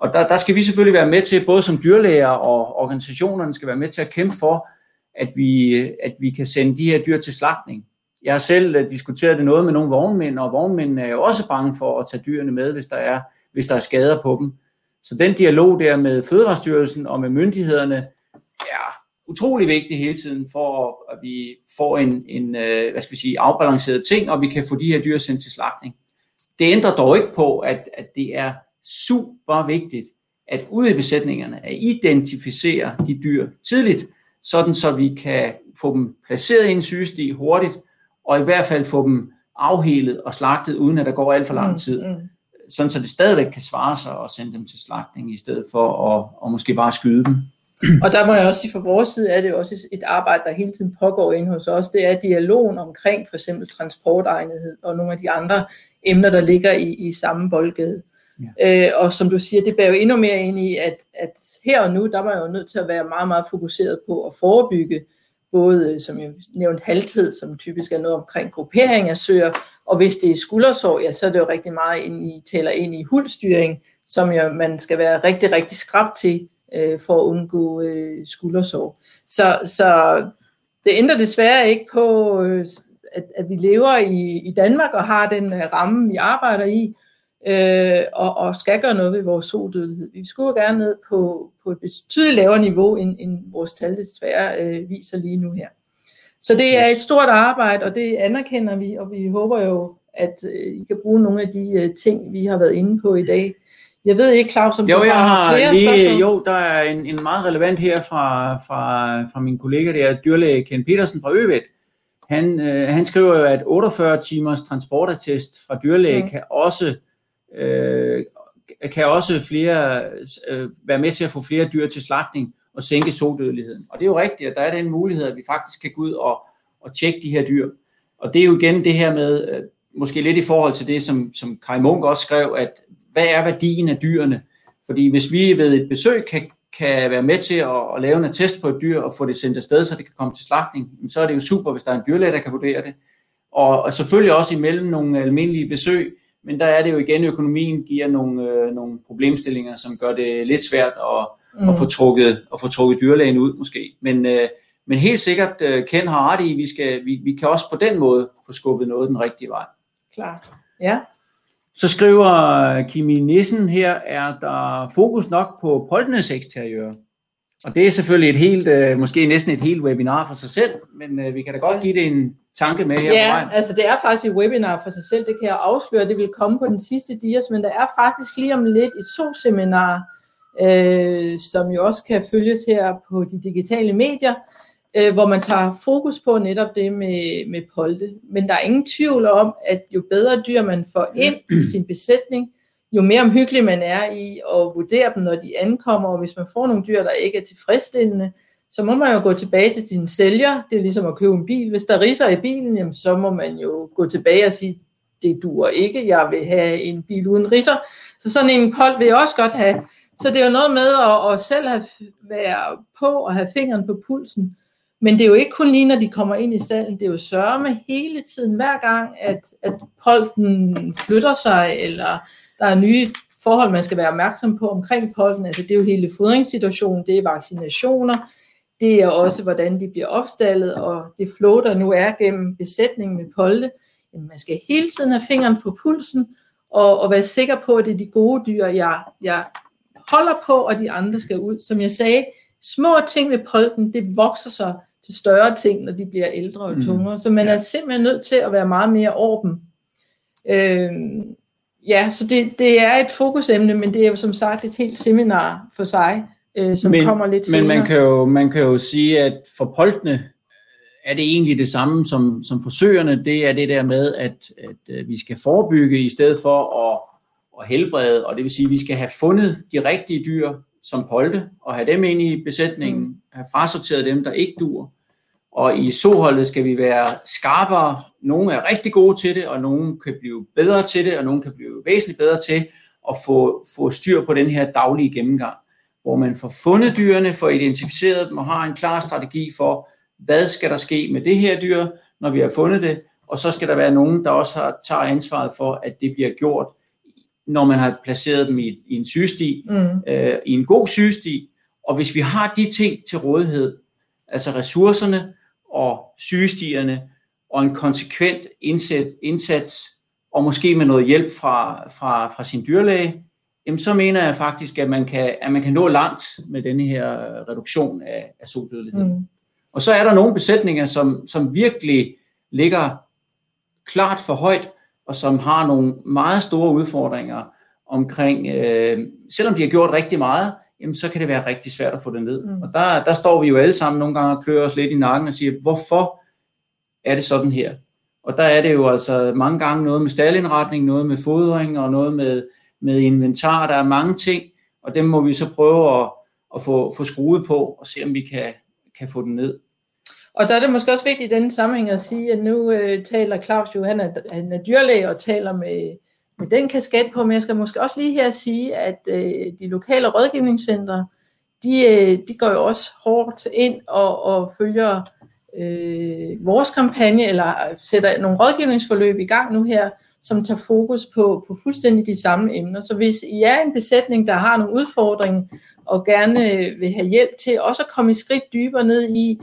Og der, der skal vi selvfølgelig være med til, både som dyrlæger og organisationerne skal være med til at kæmpe for, at vi, at vi kan sende de her dyr til slagtning. Jeg har selv øh, diskuteret det noget med nogle vognmænd, og vognmændene er jo også bange for at tage dyrene med, hvis der er, hvis der er skader på dem. Så den dialog der med Fødevarestyrelsen og med myndighederne er utrolig vigtig hele tiden for, at vi får en, en øh, hvad skal vi sige, afbalanceret ting, og vi kan få de her dyr sendt til slagtning. Det ændrer dog ikke på, at, at det er super vigtigt, at ude i besætningerne at identificere de dyr tidligt, sådan så vi kan få dem placeret i en sygestig hurtigt, og i hvert fald få dem afhelet og slagtet, uden at der går alt for lang mm, tid. Mm, mm. Sådan så det stadigvæk kan svare sig at sende dem til slagtning, i stedet for at, at måske bare skyde dem. Og der må jeg også sige, fra vores side er det også et arbejde, der hele tiden pågår inde hos os. Det er dialogen omkring for eksempel transportegnethed og nogle af de andre emner, der ligger i, i samme boldgade. Ja. Øh, og som du siger, det bærer jo endnu mere ind i, at, at her og nu, der var jeg jo nødt til at være meget, meget fokuseret på at forebygge både, øh, som jeg nævnte, halvtid, som typisk er noget omkring gruppering af søer, og hvis det er skuldersår, ja, så er det jo rigtig meget ind i, tæller ind i hulstyring, som jo man skal være rigtig, rigtig skrab til øh, for at undgå øh, skuldersår. Så, så det ændrer desværre ikke på, øh, at, at vi lever i, i Danmark og har den øh, ramme, vi arbejder i, øh, og, og skal gøre noget ved vores sodødelighed. Vi skulle gerne ned på, på et betydeligt lavere niveau, end, end vores tal desværre øh, viser lige nu her. Så det er et stort arbejde, og det anerkender vi, og vi håber jo, at øh, I kan bruge nogle af de øh, ting, vi har været inde på i dag. Jeg ved ikke, Claus, om jo, du jeg har, har flere lige, spørgsmål? Jo, der er en, en meget relevant her fra, fra, fra min kollega, det er dyrlæge Ken Petersen fra Øvet. Han, øh, han skriver jo, at 48 timers transportattest fra dyrlæge mm. kan også øh, kan også flere øh, være med til at få flere dyr til slagtning og sænke sodødeligheden. Og det er jo rigtigt, at der er den mulighed, at vi faktisk kan gå ud og, og tjekke de her dyr. Og det er jo igen det her med, øh, måske lidt i forhold til det, som, som Kai Munk også skrev, at hvad er værdien af dyrene? Fordi hvis vi ved et besøg kan, kan være med til at, at lave en test på et dyr og få det sendt afsted, så det kan komme til slagtning, så er det jo super, hvis der er en dyrlæge, der kan vurdere det. Og, og selvfølgelig også imellem nogle almindelige besøg, men der er det jo igen, økonomien giver nogle, øh, nogle problemstillinger, som gør det lidt svært at, mm. at, få, trukket, at få trukket dyrlægen ud måske. Men, øh, men helt sikkert, øh, Ken har ret i, vi, skal, vi, vi kan også på den måde få skubbet noget den rigtige vej. Klart, ja. Så skriver Kimi Nissen her, er der fokus nok på poltenes eksteriør? Og det er selvfølgelig et helt, øh, måske næsten et helt webinar for sig selv, men øh, vi kan da godt give det en tanke med her ja, altså det er faktisk et webinar for sig selv, det kan jeg afsløre, det vil komme på den sidste dias, men der er faktisk lige om lidt et SO-seminar, øh, som jo også kan følges her på de digitale medier, øh, hvor man tager fokus på netop det med, med polte. Men der er ingen tvivl om, at jo bedre dyr man får ind i sin besætning, jo mere omhyggelig man er i at vurdere dem, når de ankommer, og hvis man får nogle dyr, der ikke er tilfredsstillende, så må man jo gå tilbage til din sælger. Det er ligesom at købe en bil. Hvis der riser i bilen, jamen, så må man jo gå tilbage og sige, det duer ikke, jeg vil have en bil uden riser. Så sådan en kold vil jeg også godt have. Så det er jo noget med at, at selv have, være på og have fingeren på pulsen. Men det er jo ikke kun lige, når de kommer ind i stallen. Det er jo sørme hele tiden, hver gang, at, at polten flytter sig, eller der er nye forhold, man skal være opmærksom på omkring polten. Altså det er jo hele fodringssituationen, det er vaccinationer, det er også, hvordan de bliver opstallet, og det flow, der nu er gennem besætningen med polte. Jamen, man skal hele tiden have fingeren på pulsen, og, og være sikker på, at det er de gode dyr, jeg, jeg holder på, og de andre skal ud. Som jeg sagde, små ting ved polten, det vokser sig til større ting, når de bliver ældre og mm. tungere. Mm. Så man er simpelthen nødt til at være meget mere åben. Øh, ja, så det, det er et fokusemne, men det er jo som sagt et helt seminar for sig, øh, som men, kommer lidt senere. Men man kan, jo, man kan jo sige, at for poltene er det egentlig det samme som, som forsøgerne. Det er det der med, at, at øh, vi skal forebygge i stedet for at, at helbrede, og det vil sige, at vi skal have fundet de rigtige dyr som polte, og have dem ind i besætningen, mm. have frasorteret dem, der ikke dur. Og i soholdet skal vi være skarpere. Nogle er rigtig gode til det, og nogle kan blive bedre til det, og nogle kan blive væsentligt bedre til at få, få styr på den her daglige gennemgang, hvor man får fundet dyrene, får identificeret dem og har en klar strategi for, hvad skal der ske med det her dyr, når vi har fundet det, og så skal der være nogen, der også har, tager ansvaret for, at det bliver gjort, når man har placeret dem i, i en sygesti, mm. øh, i en god sygesti, og hvis vi har de ting til rådighed, altså ressourcerne, og sygestierne og en konsekvent indsat, indsats, og måske med noget hjælp fra, fra, fra sin dyrlæge, jamen så mener jeg faktisk, at man kan, at man kan nå langt med denne her reduktion af, af sodødelighed. Mm. Og så er der nogle besætninger, som, som virkelig ligger klart for højt, og som har nogle meget store udfordringer omkring, øh, selvom de har gjort rigtig meget, jamen så kan det være rigtig svært at få det ned. Mm. Og der, der står vi jo alle sammen nogle gange og klør os lidt i nakken og siger, hvorfor er det sådan her? Og der er det jo altså mange gange noget med staldindretning, noget med fodring og noget med, med inventar. Der er mange ting, og dem må vi så prøve at, at få, få skruet på og se, om vi kan, kan få den ned. Og der er det måske også vigtigt i denne sammenhæng at sige, at nu øh, taler Claus jo, han er, han er dyrlæge og taler med, med den kasket på, men jeg skal måske også lige her sige, at øh, de lokale rådgivningscentre, de, øh, de går jo også hårdt ind og, og følger øh, vores kampagne, eller øh, sætter nogle rådgivningsforløb i gang nu her, som tager fokus på, på fuldstændig de samme emner. Så hvis I er en besætning, der har nogle udfordringer, og gerne øh, vil have hjælp til også at komme i skridt dybere ned i,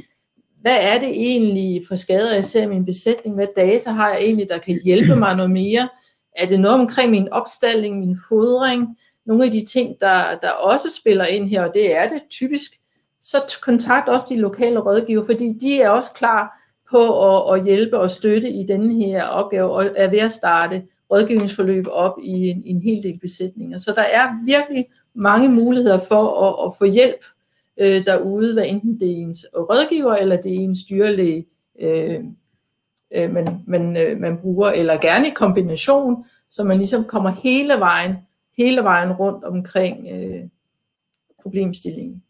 hvad er det egentlig for skader, jeg ser i min besætning, hvad data har jeg egentlig, der kan hjælpe mig noget mere, er det noget omkring min opstalling, min fodring, nogle af de ting, der, der også spiller ind her, og det er det typisk, så kontakt også de lokale rådgiver, fordi de er også klar på at, at hjælpe og støtte i denne her opgave, og er ved at starte rådgivningsforløb op i en, en hel del besætninger. Så der er virkelig mange muligheder for at, at få hjælp øh, derude, hvad enten det er ens rådgiver, eller det er ens dyrlæge, øh, øh, man, man, øh, man bruger, eller gerne i kombination, så man ligesom kommer hele vejen, hele vejen rundt omkring øh, problemstillingen.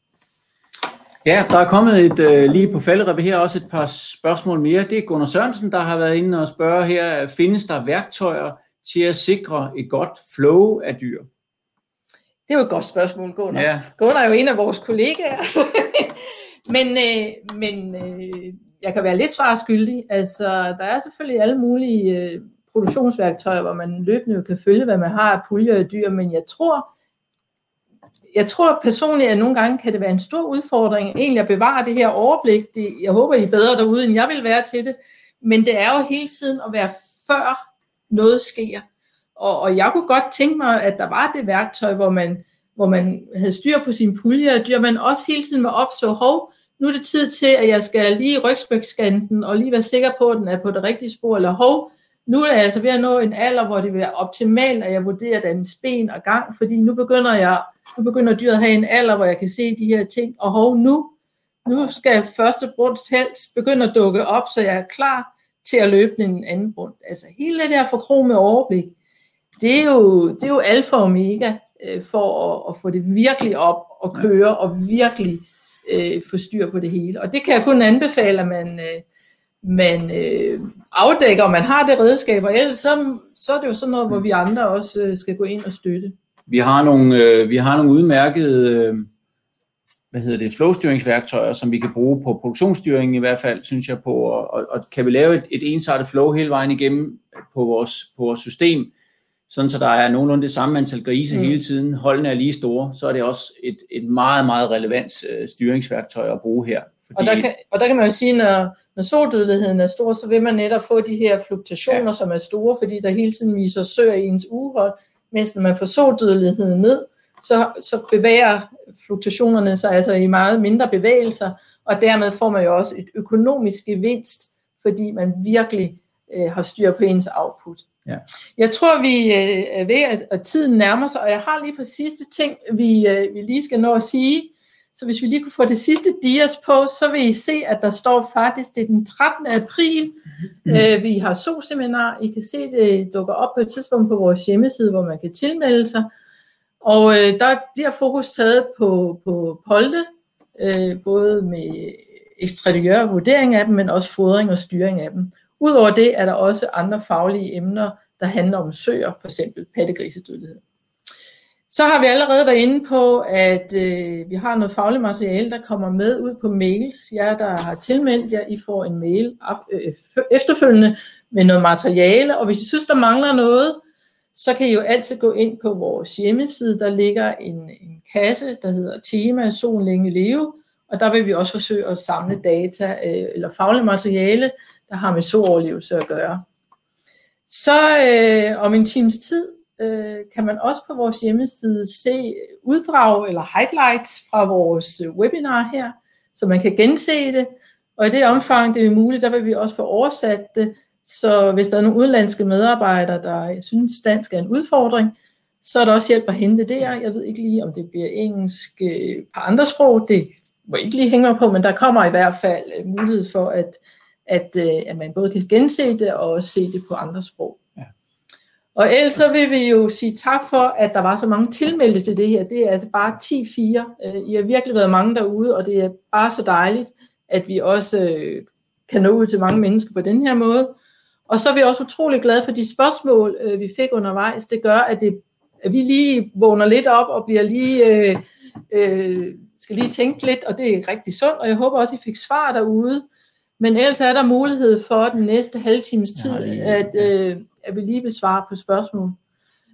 Ja, der er kommet et, øh, lige på falderæbet her også et par spørgsmål mere. Det er Gunnar Sørensen, der har været inde og spørge her, findes der værktøjer til at sikre et godt flow af dyr? Det er jo et godt spørgsmål, Gunnar. Ja. Gunnar er jo en af vores kollegaer. men øh, men øh, jeg kan være lidt svarskyldig. Altså, der er selvfølgelig alle mulige øh, produktionsværktøjer, hvor man løbende kan følge, hvad man har af puljer af dyr, men jeg tror, jeg tror personligt, at nogle gange kan det være en stor udfordring egentlig at bevare det her overblik. Det, jeg håber, I er bedre derude, end jeg vil være til det. Men det er jo hele tiden at være før noget sker. Og, og jeg kunne godt tænke mig, at der var det værktøj, hvor man, hvor man havde styr på sine puljer og dyr, men også hele tiden var op, så hov, nu er det tid til, at jeg skal lige rygspækskanten og lige være sikker på, at den er på det rigtige spor, eller hov, nu er jeg altså ved at nå en alder, hvor det vil være optimalt, at jeg vurderer den ben og gang, fordi nu begynder jeg, nu begynder dyret at have en alder, hvor jeg kan se de her ting, og hov, nu, nu skal første brunst helst begynde at dukke op, så jeg er klar til at løbe den anden brunst. Altså hele det her forkromede overblik, det er jo, det er jo alfa og omega øh, for at, at få det virkelig op og køre og virkelig øh, få styr på det hele. Og det kan jeg kun anbefale, at man, øh, man øh, afdækker, om man har det redskab, og ellers så, så er det jo sådan noget, hvor vi andre også øh, skal gå ind og støtte. Vi har nogle, øh, vi har nogle udmærkede øh, hvad hedder det, flowstyringsværktøjer, som vi kan bruge på produktionsstyringen i hvert fald, synes jeg på, og, og, og kan vi lave et, et ensartet flow hele vejen igennem på vores, på vores system, sådan så der er nogenlunde det samme antal grise mm. hele tiden, holdene er lige store, så er det også et, et meget, meget relevant øh, styringsværktøj at bruge her. Fordi... Og, der kan, og der kan man jo sige, når, når soldødeligheden er stor, så vil man netop få de her fluktuationer, ja. som er store, fordi der hele tiden viser sør i ens ugehold, mens når man får soldødeligheden ned, så, så bevæger fluktuationerne sig altså i meget mindre bevægelser, og dermed får man jo også et økonomisk gevinst, fordi man virkelig øh, har styr på ens output. Ja. Jeg tror, vi øh, er ved, at, at tiden nærmer sig, og jeg har lige på sidste ting, vi, øh, vi lige skal nå at sige. Så hvis vi lige kunne få det sidste dias på, så vil I se, at der står faktisk, det er den 13. april, mm. øh, vi har SO-seminar. I kan se, det dukker op på et tidspunkt på vores hjemmeside, hvor man kan tilmelde sig. Og øh, der bliver fokus taget på, på polde, øh, både med ekstradiør vurdering af dem, men også fodring og styring af dem. Udover det er der også andre faglige emner, der handler om søer, for eksempel pattegrisedødelighed. Så har vi allerede været inde på, at øh, vi har noget fagligt materiale, der kommer med ud på mails. Jeg, der har tilmeldt jer, I får en mail øh, øh efterfølgende med noget materiale, og hvis I synes, der mangler noget, så kan I jo altid gå ind på vores hjemmeside. Der ligger en, en kasse, der hedder tema Sol længe leve, og der vil vi også forsøge at samle data øh, eller fagligt materiale, der har med sooverlevelse at gøre. Så øh, om en times tid øh, kan man også på vores hjemmeside se uddrag eller highlights fra vores øh, webinar her, så man kan gense det. Og i det omfang, det er muligt, der vil vi også få oversat det, så hvis der er nogle udenlandske medarbejdere, der øh, synes, dansk er en udfordring, så er der også hjælp at hente der. Jeg ved ikke lige, om det bliver engelsk øh, på andre sprog. Det må ikke lige hænge på, men der kommer i hvert fald øh, mulighed for, at at, øh, at man både kan gense det og se det på andre sprog. Og ellers så vil vi jo sige tak for, at der var så mange tilmeldte til det her. Det er altså bare 10-4. Øh, I har virkelig været mange derude, og det er bare så dejligt, at vi også øh, kan nå ud til mange mennesker på den her måde. Og så er vi også utrolig glade for de spørgsmål, øh, vi fik undervejs. Det gør, at, det, at vi lige vågner lidt op og bliver lige, øh, øh, skal lige tænke lidt, og det er rigtig sundt. Og jeg håber også, at I fik svar derude. Men ellers er der mulighed for den næste halve times tid, ja, at, øh, at vi lige vil svare på spørgsmål.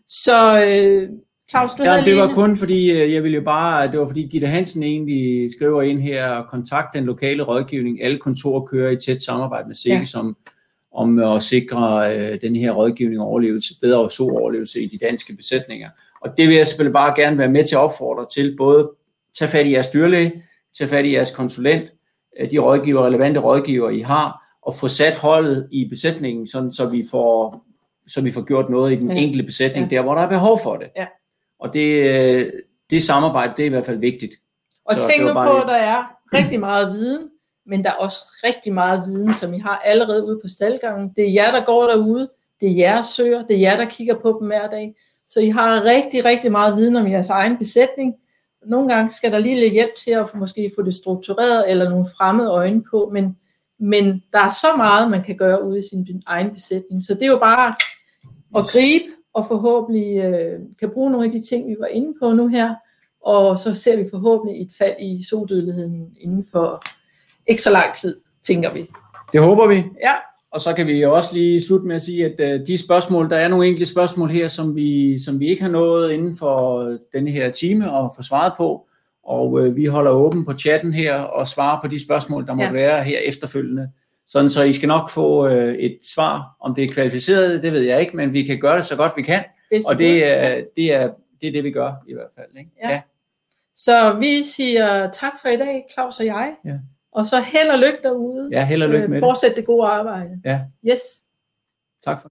Så øh, Claus, du ja, det var kun fordi, øh, jeg ville jo bare, det var fordi Gitte Hansen egentlig skriver ind her, kontakt den lokale rådgivning. Alle kontorer kører i tæt samarbejde med SIGE, ja. som, om at sikre øh, den her rådgivning og overlevelse, bedre så overlevelse i de danske besætninger. Og det vil jeg selvfølgelig bare gerne være med til at opfordre til, både tage fat i jeres dyrlæge, tage fat i jeres konsulent, Øh, de rådgiver, relevante rådgiver, I har, og få sat holdet i besætningen, sådan, så, vi får, så vi får gjort noget i den ja. enkelte besætning, ja. der hvor der er behov for det. Ja. Og det, øh, det samarbejde, det er i hvert fald vigtigt. Og så tænk nu på, at der er rigtig meget viden, men der er også rigtig meget viden, som I har allerede ude på staldgangen. Det er jer, der går derude, det er jeres søger, det er jer, der kigger på dem hver dag. Så I har rigtig, rigtig meget viden om jeres egen besætning, nogle gange skal der lige lidt hjælp til at måske få det struktureret, eller nogle fremmede øjne på, men, men der er så meget, man kan gøre ude i sin egen besætning. Så det er jo bare at gribe, og forhåbentlig øh, kan bruge nogle af de ting, vi var inde på nu her, og så ser vi forhåbentlig et fald i soldødeligheden inden for ikke så lang tid, tænker vi. Det håber vi. Ja. Og så kan vi også lige slutte med at sige, at uh, de spørgsmål, der er nogle enkelte spørgsmål her, som vi, som vi ikke har nået inden for denne her time at få svaret på. Og uh, vi holder åben på chatten her og svarer på de spørgsmål, der må ja. være her efterfølgende. Sådan så I skal nok få uh, et svar. Om det er kvalificeret, det ved jeg ikke, men vi kan gøre det så godt vi kan. og det er, det er, det er det, vi gør i hvert fald. Ikke? Ja. Så vi siger tak for i dag, Claus og jeg. Ja. Og så held og lykke derude. ja held og lykke med øh, det. fortsæt det gode arbejde. Ja. Yes. Tak for